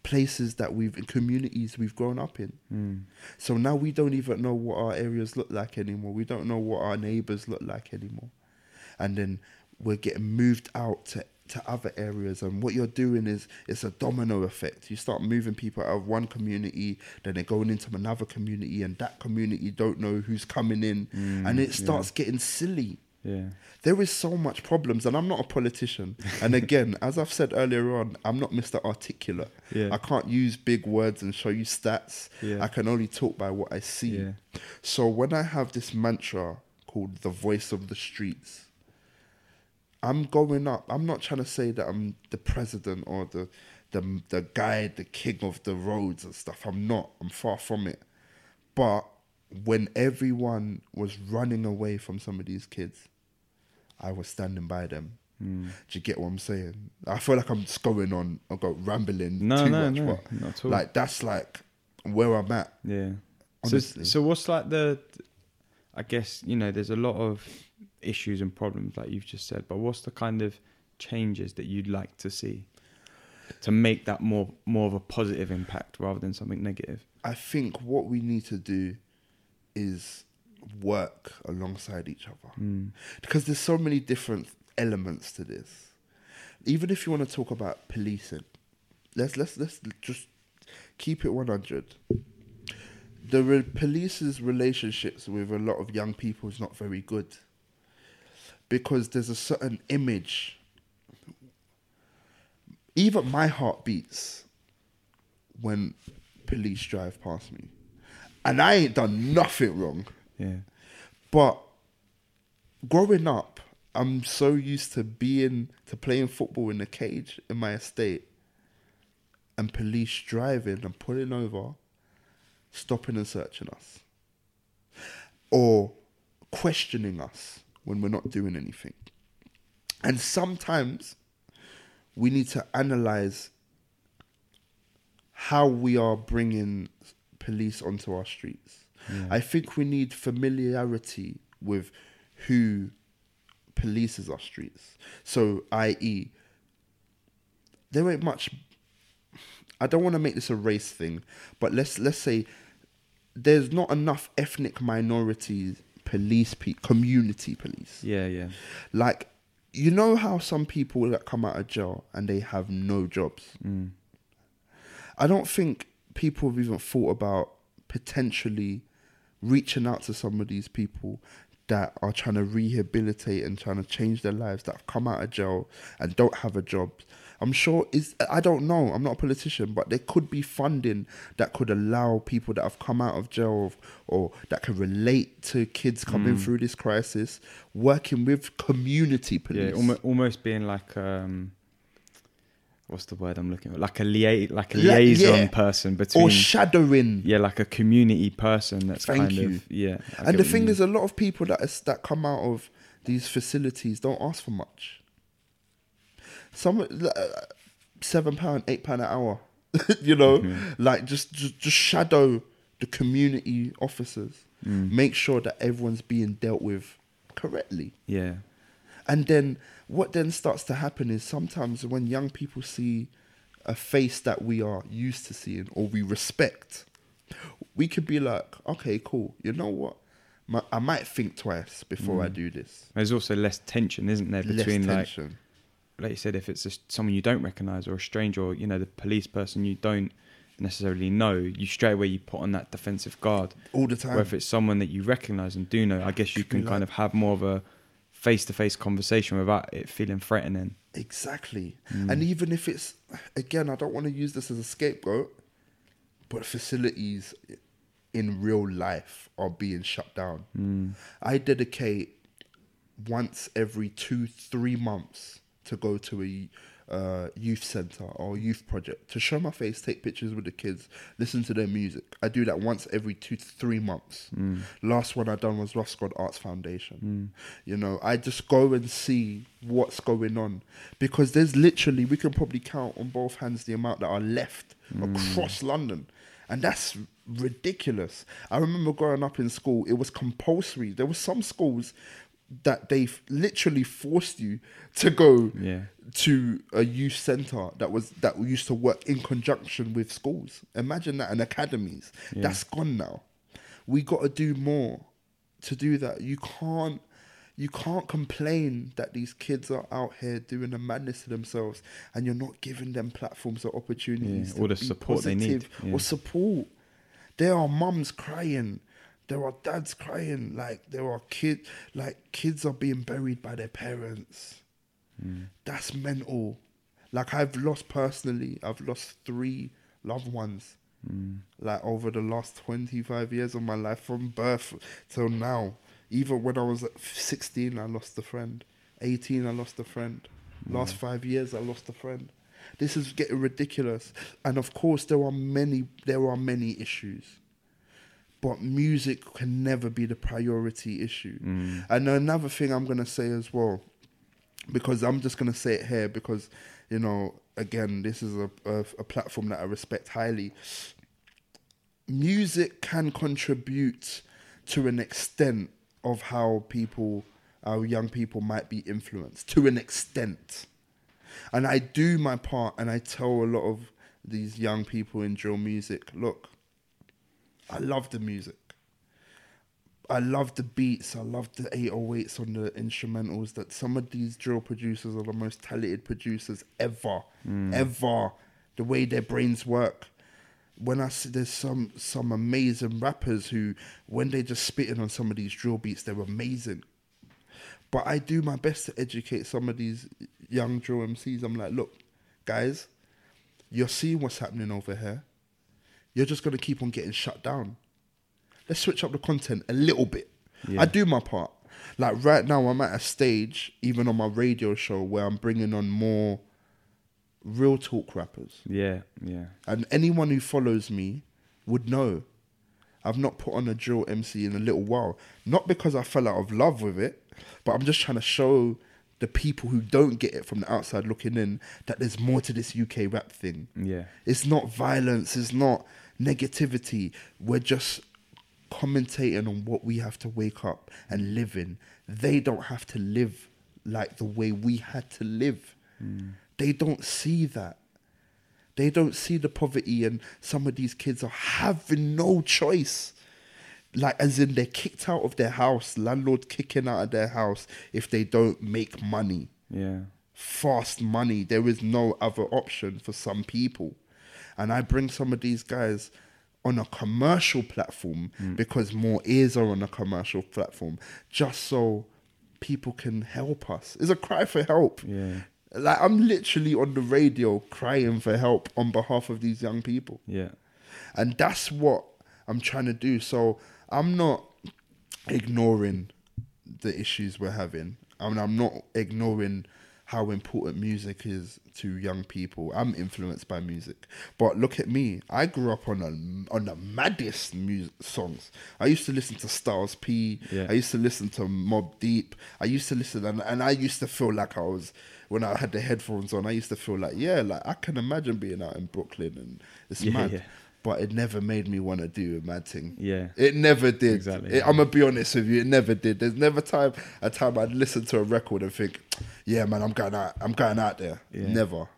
places that we've communities we've grown up in. Mm. So now we don't even know what our areas look like anymore. We don't know what our neighbors look like anymore. And then we're getting moved out to, to other areas. And what you're doing is it's a domino effect. You start moving people out of one community, then they're going into another community, and that community don't know who's coming in. and it yeah. starts getting silly. Yeah. There is so much problems, and I'm not a politician. And again, as I've said earlier on, I'm not Mr. Articulate. Yeah. I can't use big words and show you stats. Yeah. I can only talk by what I see. Yeah. So when I have this mantra called the voice of the streets, I'm going up. I'm not trying to say that I'm the president or the the the guy, the king of the roads and stuff. I'm not. I'm far from it. But when everyone was running away from some of these kids, I was standing by them. Mm. Do you get what I'm saying? I feel like I'm just going on, I got rambling No, too no, much, no, but not at all. like that's like where I'm at. Yeah. Honestly. So, so what's like the? I guess you know there's a lot of issues and problems like you've just said, but what's the kind of changes that you'd like to see to make that more more of a positive impact rather than something negative? I think what we need to do is work alongside each other Mm. because there's so many different elements to this. Even if you want to talk about policing, let's let's let's just keep it 100. The re- police's relationships with a lot of young people is not very good because there's a certain image. Even my heart beats when police drive past me, and I ain't done nothing wrong. Yeah. But growing up, I'm so used to being to playing football in the cage in my estate, and police driving and pulling over, stopping and searching us, or questioning us when we're not doing anything. And sometimes we need to analyze how we are bringing police onto our streets. I think we need familiarity with who polices our streets. So, i.e., there ain't much. I don't want to make this a race thing, but let's let's say there's not enough ethnic minorities police, pe- community police. Yeah. Yeah. Like, you know how some people that come out of jail and they have no jobs. Mm. I don't think people have even thought about potentially reaching out to some of these people that are trying to rehabilitate and trying to change their lives that have come out of jail and don't have a job. I'm sure is I don't know. I'm not a politician, but there could be funding that could allow people that have come out of jail or that can relate to kids coming through this crisis, working with community police. Yeah. Almost, almost being like um, what's the word I'm looking for? Like a lia- like a liaison yeah. person between or shadowing. yeah, like a community person that's Thank kind you. of yeah. I and the thing is, a lot of people that is, that come out of these facilities don't ask for much. Some uh, seven pound, eight pound an hour, you know, like just, just just shadow the community officers. Mm. Make sure that everyone's being dealt with correctly. yeah, And then what then starts to happen is sometimes when young people see a face that we are used to seeing or we respect, we could be like, okay, cool. You know what? My, I might think twice before I mm. do this. there's also less tension, isn't there, between like tension. like you said, if it's just someone you don't recognize or a stranger or you know the police person you don't necessarily know, you straight away you put on that defensive guard. all the time. If it's someone that you recognize and do know, I guess you can Like- kind of have more of a face-to-face conversation without it feeling threatening. Exactly. Mm. And even if it's, again, I don't want to use this as a scapegoat, but facilities in real life are being shut down. Mm. I dedicate once every two, three months to go to a uh, youth center or youth project to show my face, take pictures with the kids, listen to their music. I do that once every two to three months. Mm. Last one I done was Roskod Arts Foundation. Mm. You know, I just go and see what's going on because there's literally we can probably count on both hands the amount that are left mm. across London, and that's ridiculous. I remember growing up in school; it was compulsory. There were some schools that they f- literally forced you to go Yeah. to a youth center that was that used to work in conjunction with schools. Imagine that and academies. That's gone now. We got to do more to do that. You can't you can't complain that these kids are out here doing a madness to themselves and you're not giving them platforms or opportunities Yeah, or the support they need. Yeah. or support. There are mums crying. There are dads crying. Like there are kids. Like kids are being buried by their parents. Hmm. That's mental. Like I've lost personally. I've lost three loved ones. Hmm. Like over the last twenty five years of my life, from birth till now. Even when I was sixteen, I lost a friend. Eighteen, I lost a friend. Hmm. Last five years, I lost a friend. This is getting ridiculous. And of course, there are many. There are many issues but music can never be the priority issue. Mm. And another thing I'm gonna say as well, because I'm just gonna say it here because you know, again, this is a, a, a platform that I respect highly. Music can contribute to an extent of how people, our young people, might be influenced to an extent and I do my part, and I tell a lot of these young people in drill music, look, I love the music. I love the beats. I love the 808s on the instrumentals. That some of these drill producers are the most talented producers ever, mm. ever. The way their brains work. When I see there's some some amazing rappers who, when they just spitting on some of these drill beats, they're amazing. But I do my best to educate some of these young drill MCs. I'm like, look, guys, you're seeing what's happening over here. You're just gonna keep on getting shut down. Let's switch up the content a little bit. Yeah. I do my part. Like right now, I'm at a stage, even on my radio show, where I'm bringing on more real talk rappers. Yeah, yeah. And anyone who follows me would know I've not put on a drill MC in a little while. Not because I fell out of love with it, but I'm just trying to show the people who don't get it from the outside looking in that there's more to this UK rap thing. Yeah. It's not violence, it's not negativity. We're just commentating on what we have to wake up and live in. They don't have to live like the way we had to live. Mm. They don't see that. They don't see the poverty, and some of these kids are having no choice. Like, as in, they're kicked out of their house, landlord kicking out of their house if they don't make money Yeah. fast money. There is no other option for some people. And I bring some of these guys on a commercial platform mm. because more ears are on a commercial platform, just so people can help us. It's a cry for help. Yeah. Like I'm literally on the radio crying for help on behalf of these young people. Yeah. And that's what I'm trying to do. So I'm not ignoring the issues we're having. I mean, I'm not ignoring how important music is to young people. I'm influenced by music. But look at me. I grew up on a, on the maddest music songs. I used to listen to Styles P. Yeah. I used to listen to Mobb Deep. I used to listen and, and I used to feel like I was when I had the headphones on, I used to feel like, yeah, like I can imagine being out in Brooklyn and it's Yeah, mad. yeah. But it never made me want to do a mad thing. Yeah. It never did. Exactly. It- I'm gonna be honest with you. It never did. There's never time a time I'd listen to a record and think, "Yeah, man, I'm going out. I'm going out there." Yeah. Never.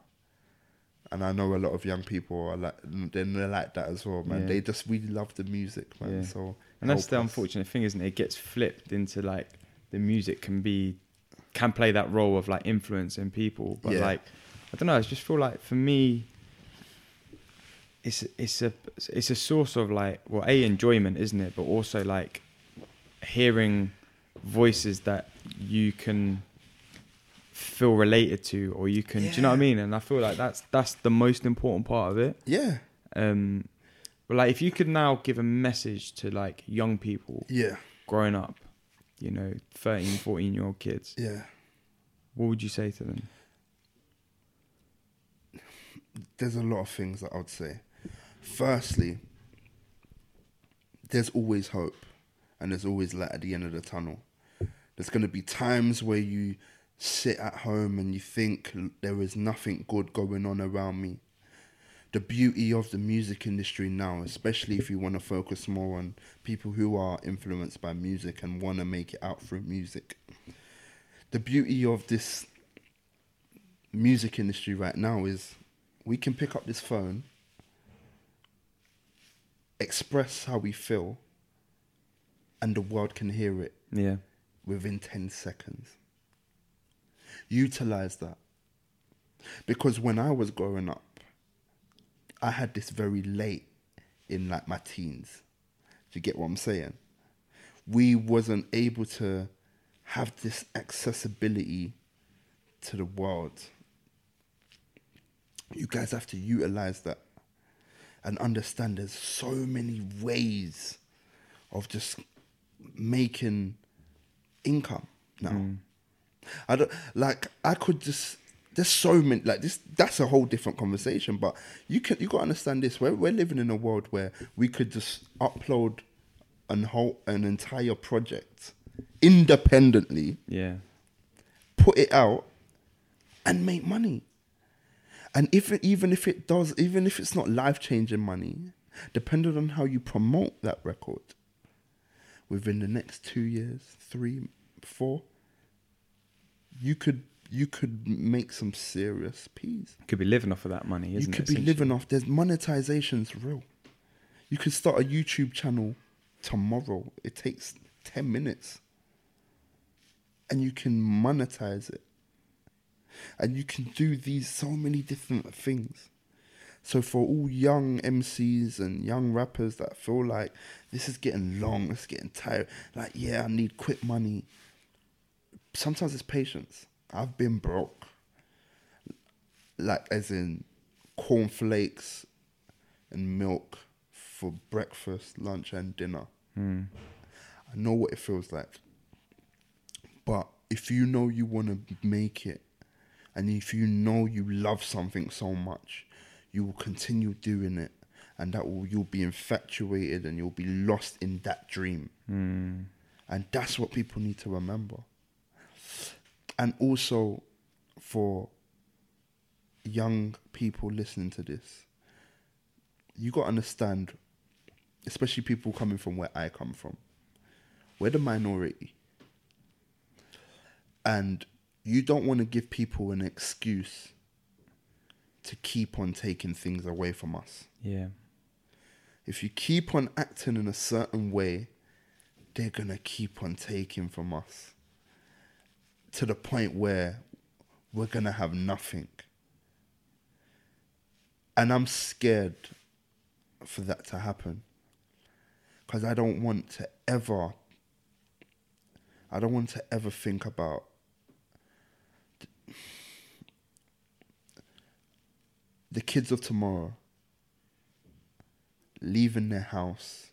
And I know a lot of young people are like, they're like that as well, man. Yeah. They just really love the music, man. Yeah. So And that's the us. unfortunate thing, isn't it? It gets flipped into like the music can be can play that role of like influencing people, but like I don't know. I just feel like for me, it's it's a it's a source of like well, a enjoyment, isn't it? But also like hearing voices that you can feel related to, or you can. Do you know what I mean? And I feel like that's that's the most important part of it. Yeah. Um, But like, if you could now give a message to like young people Yeah, growing up, you know, 13, 14 year old kids, yeah. what would you say to them? There's a lot of things that I would say. Firstly, there's always hope, and there's always light at the end of the tunnel. There's going to be times where you sit at home and you think there is nothing good going on around me. The beauty of the music industry now, especially if you want to focus more on people who are influenced by music and want to make it out through music. The beauty of this music industry right now is we can pick up this phone, express how we feel, and the world can hear it Yeah. within 10 seconds. Utilize that. Because when I was growing up, I had this very late in like my teens. Do you get what I'm saying? We wasn't able to have this accessibility to the world. You guys have to utilize that and understand there's so many ways of just making income now. Mm. I don't like I could just there's so many like this that's a whole different conversation but you can you got to understand this we're, we're living in a world where we could just upload an whole an entire project independently Yeah. put it out and make money and if it, even if it does even if it's not life changing money depending on how you promote that record within the next two years three four you could you could make some serious peas. Could be living off of that money, you isn't could it? be living off there's monetization's real. You could start a youtube channel tomorrow it takes 10 minutes and you can monetize it and you can do these so many different things so for all young MCs and young rappers that feel like this is getting long, it's getting tired, like yeah, I need quick money. Sometimes it's patience. I've been broke. Like as in cornflakes and milk for breakfast, lunch and dinner. Hmm. I know what it feels like. But if you know you want to make it, and if you know you love something so much, you will continue doing it, and that will you'll be infatuated and you'll be lost in that dream. Hmm. And that's what people need to remember. And also for young people listening to this, you got to understand, especially people coming from where I come from, we're the minority. And you don't want to give people an excuse to keep on taking things away from us. Yeah. If you keep on acting in a certain way, they're going to keep on taking from us to the point where we're going to have nothing. And I'm scared for that to happen because I don't want to ever, I don't want to ever think about the kids of tomorrow leaving their house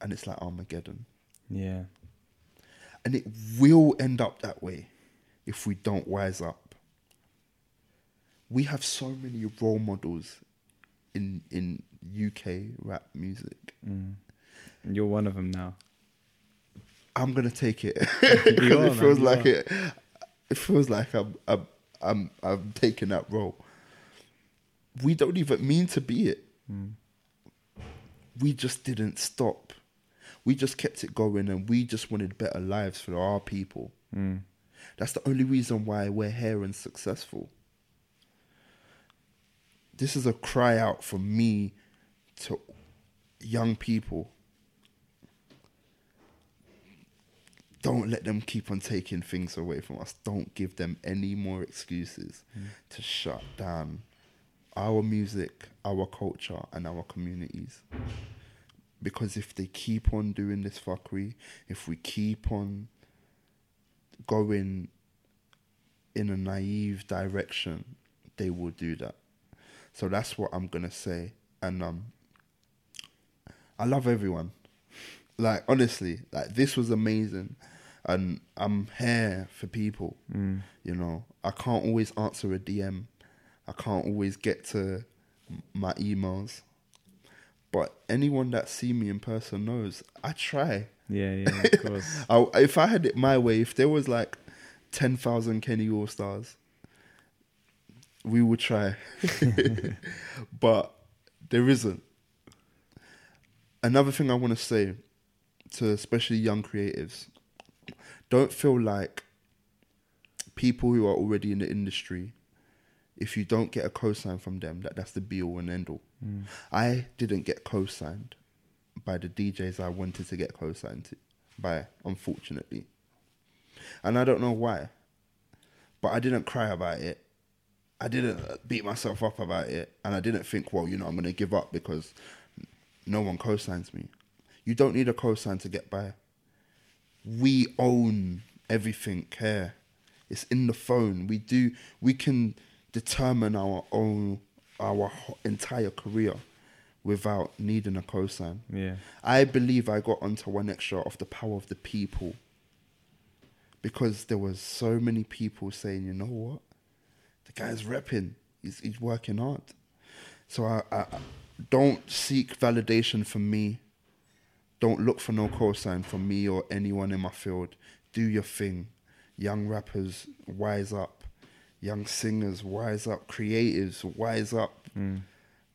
and it's like Armageddon. Yeah. And it will end up that way if we don't wise up. We have so many role models in in UK rap music. Mm. You're one of them now. I'm gonna take it because it feels like it. It feels like I'm I'm I'm I'm taking that role. We don't even mean to be it. Mm. We just didn't stop. We just kept it going, and we just wanted better lives for our people. Mm. That's the only reason why we're here and successful. This is a cry out from me to young people. Don't let them keep on taking things away from us. Don't give them any more excuses to shut down our music, our culture, and our communities. Because if they keep on doing this fuckery, if we keep on going in a naive direction, they will do that. So that's what I'm gonna say. and um, I love everyone. Like honestly, like this was amazing, and I'm here for people. Mm. You know, I can't always answer a DM. I can't always get to my emails. But anyone that see me in person knows I try. Yeah, yeah, of course. I, if I had it my way, if there was like ten thousand Kenny Allstars, we would try. but there isn't. Another thing I want to say to especially young creatives: don't feel like people who are already in the industry. If you don't get a cosign from them, that that's the be all and end all. Mm. I didn't get co-signed by the DJs I wanted to get co-signed to, by unfortunately, and I don't know why. But I didn't cry about it. I didn't uh, beat myself up about it, and I didn't think, well, you know, I'm going to give up because no one co-signs me. You don't need a co-sign to get by. We own everything here. It's in the phone. We do. We can determine our own our entire career without needing a cosign. Yeah. I believe I got onto 1Xtra of the power of the people because there was so many people saying, you know what, the guy's repping, he's he's working hard. So I, I I- don't seek validation from me. Don't look for no cosign from me or anyone in my field. Do your thing. Young rappers, wise up. Young singers, wise up. Creatives, wise up. Mm.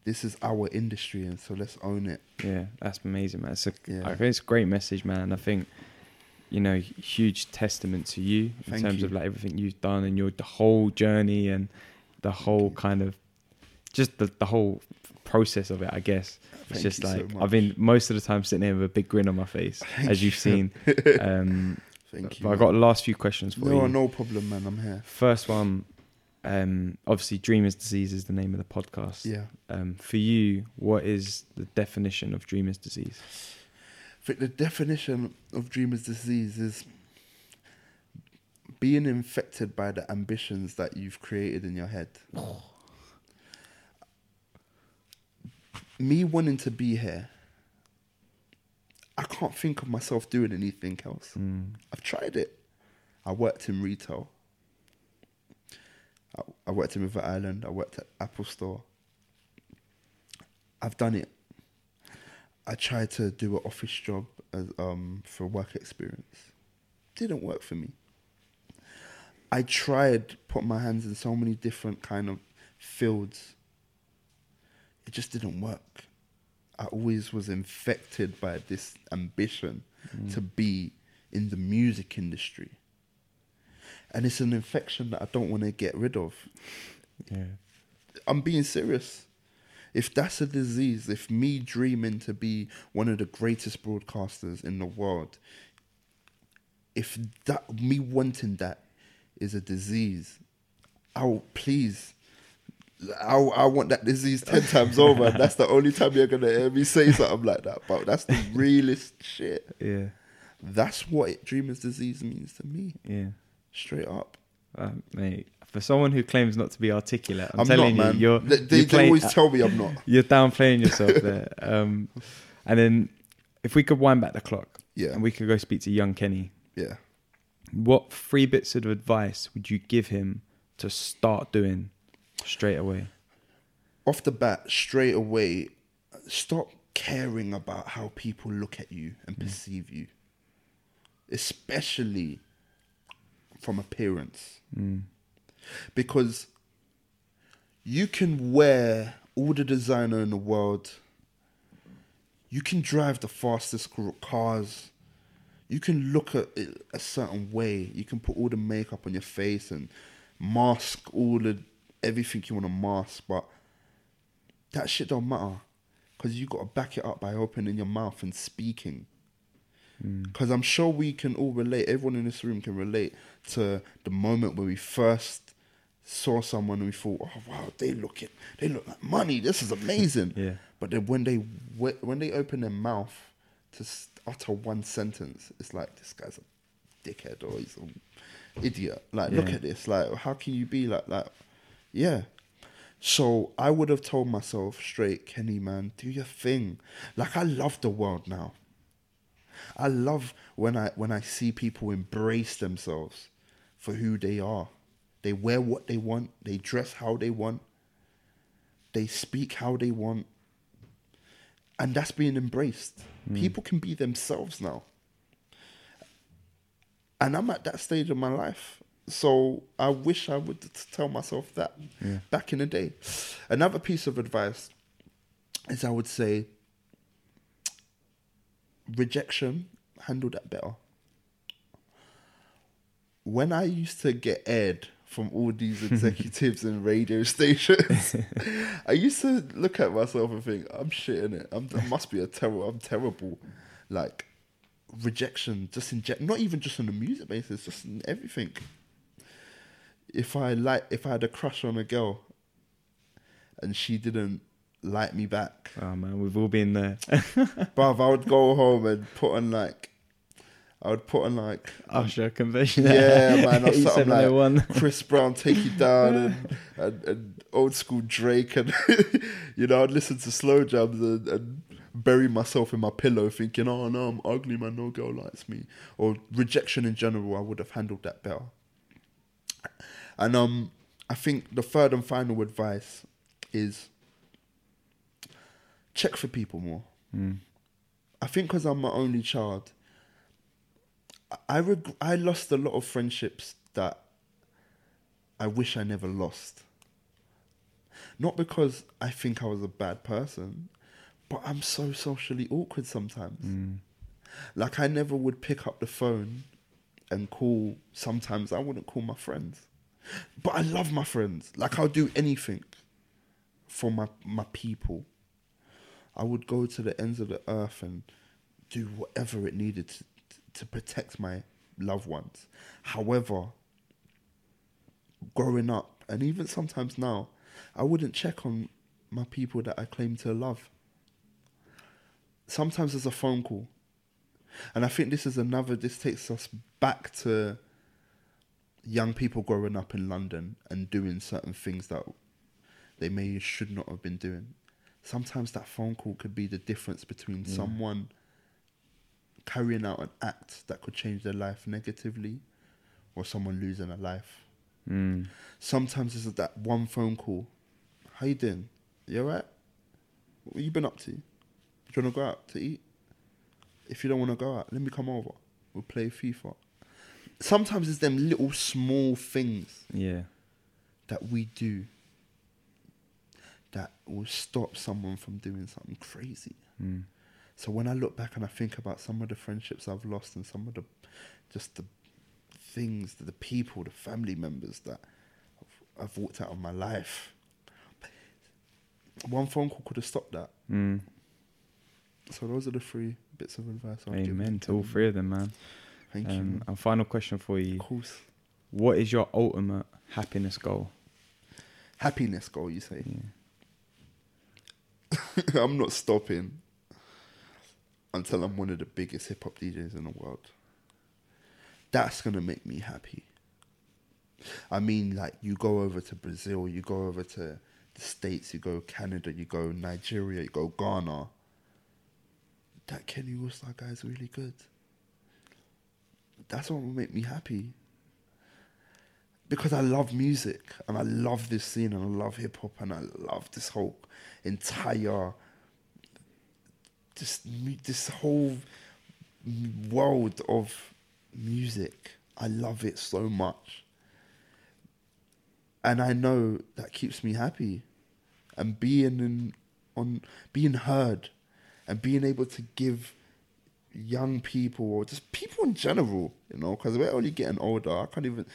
This is our industry, and so let's own it. Yeah, that's amazing, man. It's a, Yeah. I think it's a great message, man. I think, you know, huge testament to you in Thank terms you. of like everything you've done and your the whole journey and the whole kind of just the, the whole process of it. I guess it's Thank just you so like. I've been most of the time sitting here with a big grin on my face, Thank as you've you. seen. Um, Thank you. but I've got the last few questions for no, you. no problem, man. I'm here. First one, um, obviously, Dreamers Disease is the name of the podcast. Yeah. Um, for you, what is the definition of Dreamers Disease? I think the definition of dreamer's disease is being infected by the ambitions that you've created in your head. Me wanting to be here, I can't think of myself doing anything else. Mm. I've tried it. I worked in retail. I, I worked in River Island. I worked at Apple Store. I've done it. I tried to do an office job as, um, for work experience. Didn't work for me. I tried put my hands in so many different kind of fields. It just didn't work. I always was infected by this ambition mm. to be in the music industry. And it's an infection that I don't want to get rid of. Yeah. I'm being serious. If that's a disease, if me dreaming to be one of the greatest broadcasters in the world, if that me wanting that is a disease, I'll please. I I want that disease ten times over. and that's the only time you're gonna hear me say something like that. But that's the realest shit. Yeah. That's what it, dreamer's disease means to me. Yeah. Straight up. Uh, mate, for someone who claims not to be articulate, I'm, I'm, telling not, you, you're they they, you're they always tell me I'm not. you're downplaying yourself there. Um, and then, if we could wind back the clock, Yeah. and we could go speak to young Kenny, Yeah. what three bits of advice would you give him to start doing straight away? off the bat, straight away, stop caring about how people look at you and mm. perceive you, especially from appearance. Mm. Because you can wear all the designer in the world, you can drive the fastest cars. You can look at it a certain way. You can put all the makeup on your face and mask all the everything you want to mask, but that shit don't matter because you got to back it up by opening your mouth and speaking. Mm. Because I'm sure we can all relate. Everyone in this room can relate to the moment where we first saw someone and we thought, "Oh wow, they look it. They look like money. This is amazing." Yeah. But then when they when they open their mouth to utter one sentence, it's like this guy's a dickhead or he's an idiot. Like, look at this. Like, how can you be like that? Yeah. So I would have told myself straight, Kenny, man, do your thing. Like I love the world now. I love when I when I see people embrace themselves for who they are. They wear what they want, they dress how they want, they speak how they want. And that's being embraced. Hmm. People can be themselves now. And I'm at that stage of my life. So I wish I would tell myself that back in the day. Another piece of advice is I would say rejection, handle that better. When I used to get aired from all these executives and radio stations, I used to look at myself and think, I'm shit in it. I'm, I must be a terrible. I'm terrible. Like rejection, just in ge- not even just on the music basis, just in everything. If I like, if I had a crush on a girl, and she didn't like me back, Oh man, we've all been there. bruv, I would go home and put on like, I would put on like, um, Usher convention. yeah, man, or something like oh Chris Brown, Take You Down, and, and, and old school Drake, and you know, I'd listen to slow jams and, and bury myself in my pillow, thinking, "Oh no, I'm ugly, man. No girl likes me." Or rejection in general, I would have handled that better. And um, I think the third and final advice is check for people more. I think because I'm my only child, I reg- I lost a lot of friendships that I wish I never lost. Not because I think I was a bad person, but I'm so socially awkward sometimes. Like I never would pick up the phone and call. Sometimes I wouldn't call my friends, but I love my friends. Like I'll do anything for my my people. I would go to the ends of the earth and do whatever it needed to, to protect my loved ones. However, growing up, and even sometimes now, I wouldn't check on my people that I claim to love. Sometimes there's a phone call. And I think this is another, this takes us back to young people growing up in London and doing certain things that they may should not have been doing. Sometimes that phone call could be the difference between someone carrying out an act that could change their life negatively or someone losing a life. Mm. Sometimes it's that one phone call. How you doing? You alright? What you been up to? Do you wanna go out to eat? If you don't wanna go out, let me come over. We'll play FIFA. Sometimes it's them little small things Yeah. that we do that will stop someone from doing something crazy. Mm. So when I look back and I think about some of the friendships I've lost and some of the just the things, the people, the family members that I've, I've walked out of my life, one phone call could have stopped that. Mm. So those are the three bits of advice. I'll give Amen to all three of them, man. Thank you. Um, man. and final question for you: Of course. What is your ultimate happiness goal? Happiness goal, you say? Yeah. I'm not stopping until I'm one of the biggest hip hop DJs in the world. That's gonna make me happy. I mean, like you go over to Brazil, you go over to the States, you go Canada, you go Nigeria, you go Ghana. That Kenny Allstar guy is really good. That's what will make me happy. Because I love music and I love this scene and I love hip hop and I love this whole entire this this whole world of music. I love it so much. And I know that keeps me happy. And being in, on being heard and being able to give young people or just people in general, you know, because we're only getting older. I can't even,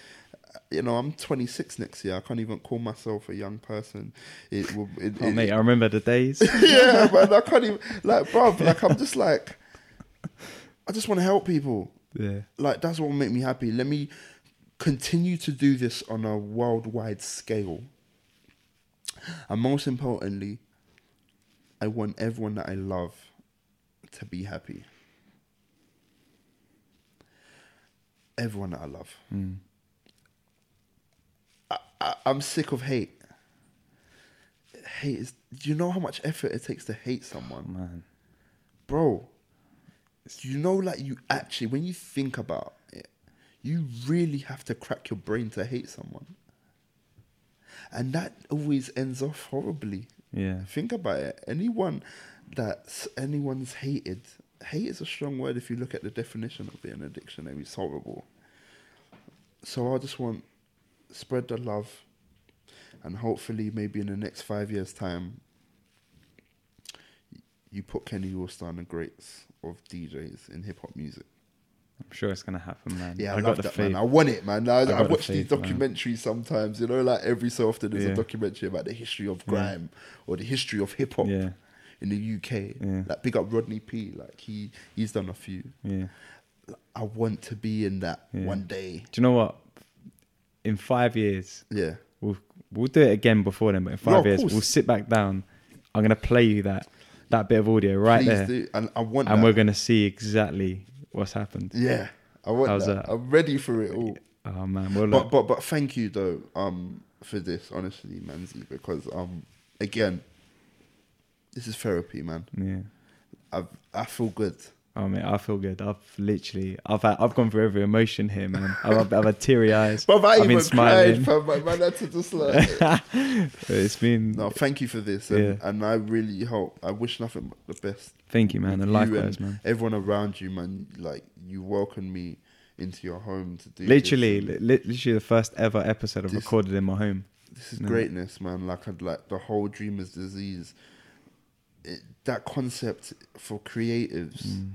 uh, you know, I'm 26 next year. I can't even call myself a young person. It will. It, Oh, it- mate, I remember the days. yeah, man. I can't even like, bruv. Like, I'm just like, I just want to help people. yeah. Like, that's what will make me happy. Let me continue to do this on a worldwide scale. And most importantly, I want everyone that I love to be happy. Everyone that I love. Mm. I, I'm sick of hate. hate is. Do you know how much effort it takes to hate someone, Man. bro? You know, like you actually, when you think about it, you really have to crack your brain to hate someone, and that always ends off horribly. Yeah. Think about it. Anyone that anyone's hated, hate is a strong word if you look at the definition of it in a dictionary. It's horrible. So I just want spread the love, and hopefully, maybe in the next five years' time, you put Kenny Allstar the greats of DJs in hip hop music. I'm sure it's gonna happen, man. Yeah, I, I, love got the that, faith. man. I want it, man. I, I, the watch these faith, man. documentaries sometimes. You know, like every so often there's Yeah. a documentary about the history of Yeah. or the history of hip hop Yeah. In the UK. Yeah. Like big up Rodney P. Like he he's done a few. Yeah. I want to be in that Yeah. one day. Do you know what? In five years, Yeah. we'll we'll do it again before then. But in five of years, course. we'll sit back down. I'm gonna play you that that bit of audio right Please there, do. And I want and that. we're gonna see exactly what's happened. Yeah. I want How's that. that? I'm ready for it all. Oh man, well But but but thank you though, um, for this, honestly, Manzi, because um again, this is therapy, man. yeah. I've I feel good. Oh man, I feel good. I've literally, I've had, I've gone through every emotion here, man. I've, I've had teary eyes. But I I've even been smiling. cried, fam. My man had to just like it's been, No, thank you for this, and, Yeah. and I really hope. I wish nothing but the best. thank you, man, and you likewise, and man. Everyone around you, man. Like you welcomed me into your home to do. Literally, li- literally the first ever episode I've This- recorded in my home. this is Yeah. greatness, man. Like I'd like the whole dreamer's disease. It, that concept for creatives,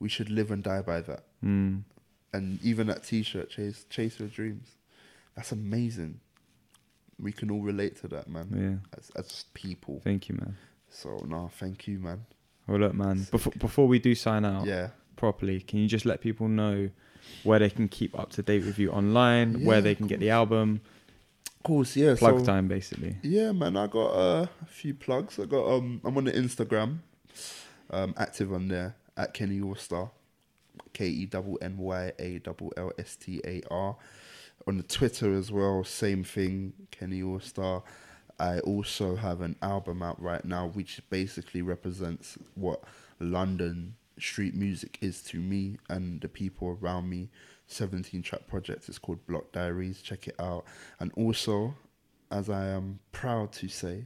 we should live and die by that. Mm. And even that T-shirt, chase chase your dreams. That's amazing. We can all relate to that, man. Yeah, As, as people. thank you, man. So no, thank you, man. Well, look, man. Before before we do sign out Yeah. properly, can you just let people know where they can keep up to date with you online, Yeah, where they can get the album, course, yeah. plug so, time, basically. Yeah, man, I got uh, a few plugs. I got um, I'm on the Instagram, um, active on there at Kenny Allstar, K E double N Y A double L S T A R. On the Twitter as well, same thing, Kenny Allstar. I also have an album out right now, which basically represents what London street music is to me and the people around me. 17 track project. It's called Block Diaries. Check it out. And also, as I am proud to say,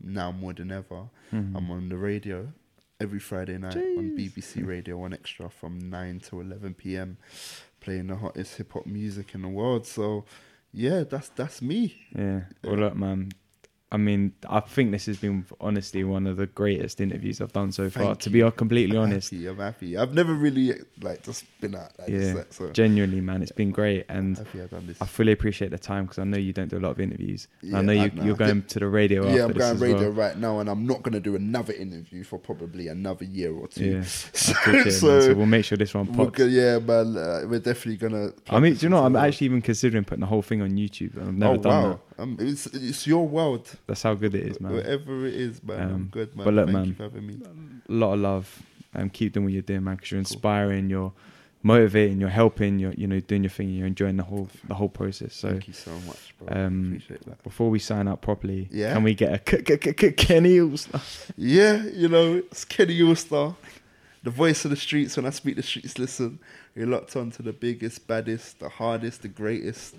now more than ever, Mm-hmm. I'm on the radio every Friday night on BBC Radio 1Xtra from 9 to 11 p.m. playing the hottest hip hop music in the world. So, yeah, that's that's me. Yeah. Look, man. I mean, I think this has been honestly one of the greatest interviews I've done so far. Thank To you. be completely I'm honest, happy. I'm happy. I've never really like just been out like yeah, so genuinely, man, it's been great, and I've done this. I fully appreciate the time because I know you don't do a lot of interviews. And I Yeah, know you, you're going to the radio. yeah, I'm going radio well. right now, and I'm not going to do another interview for probably another year or two. Yeah, so, it. So we'll make sure this one pops. yeah, man, uh, we're definitely gonna. I mean, do you know? I'm actually even considering putting the whole thing on YouTube. I've never oh done wow, that. Um, it's it's your world. That's how good it is, man. Wherever it is, man. I'm Um, good, man. but look, Thank man, you for having me. A lot of love. Um, keep doing what you're doing, man. Because you're inspiring. You're motivating. You're helping. You're you know doing your thing. You're enjoying the whole the whole process. So Thank you so much, bro. um, Appreciate that. before we sign up properly, Yeah? can we get a k- k- k- k- Kenny Allstar? Yeah, you know, it's Kenny Allstar, the voice of the streets. When I speak, the streets listen. You're locked on to the biggest, baddest, the hardest, the greatest.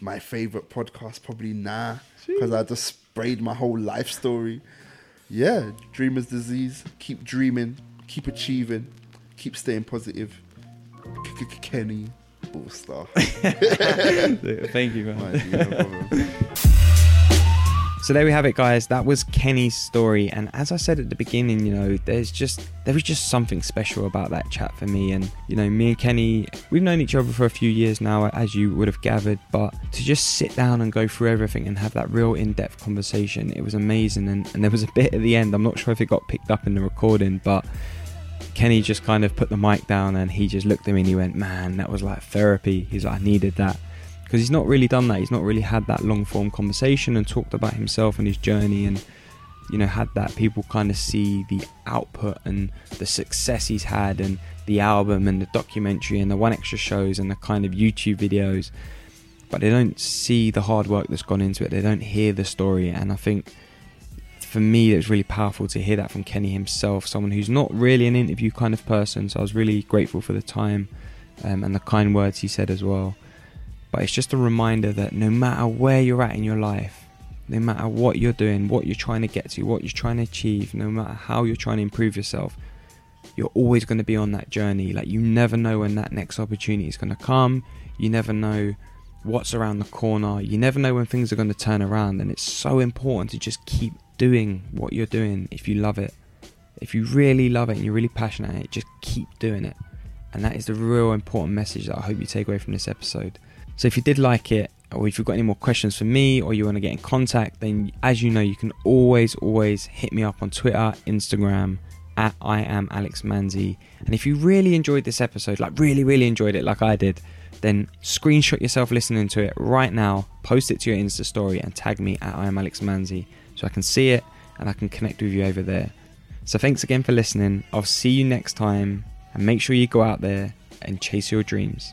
My favorite podcast, probably Nah, because I just sprayed my whole life story. Yeah, dreamer's disease. Keep dreaming, keep achieving, keep staying positive. Kenny Allstar. Thank you, man. So there we have it, guys. That was Kenny's story, and as I said at the beginning, you know, there's just there was just something special about that chat for me. And you know, me and Kenny, we've known each other for a few years now, as you would have gathered. But to just sit down and go through everything and have that real in-depth conversation, it was amazing. And, and there was a bit at the end. I'm not sure if it got picked up in the recording, but Kenny just kind of put the mic down and he just looked at me and he went, "Man, that was like therapy." He's like, "I needed that." Because he's not really done that. He's not really had that long form conversation and talked about himself and his journey and you know had that people kind of see the output and the success he's had and the album and the documentary and the 1Xtra shows and the kind of YouTube videos. but they don't see the hard work that's gone into it. They don't hear the story, and I think for me it was really powerful to hear that from Kenny himself, someone who's not really an interview kind of person. So I was really grateful for the time um, and the kind words he said as well. But it's just a reminder that no matter where you're at in your life, no matter what you're doing, what you're trying to get to, what you're trying to achieve, no matter how you're trying to improve yourself, you're always going to be on that journey. Like you never know when that next opportunity is going to come. You never know what's around the corner. You never know when things are going to turn around. And it's so important to just keep doing what you're doing if you love it. If you really love it and you're really passionate at it, just keep doing it. And that is the real important message that I hope you take away from this episode. So if you did like it, or if you've got any more questions for me, or you want to get in contact, then as you know, you can always, always hit me up on Twitter, Instagram, at I am Alex Manzi. And if you really enjoyed this episode, like really, really enjoyed it, like I did, then screenshot yourself listening to it right now, post it to your Insta story, and tag me at I am Alex Manzi so I can see it and I can connect with you over there. So thanks again for listening. I'll see you next time, and make sure you go out there and chase your dreams.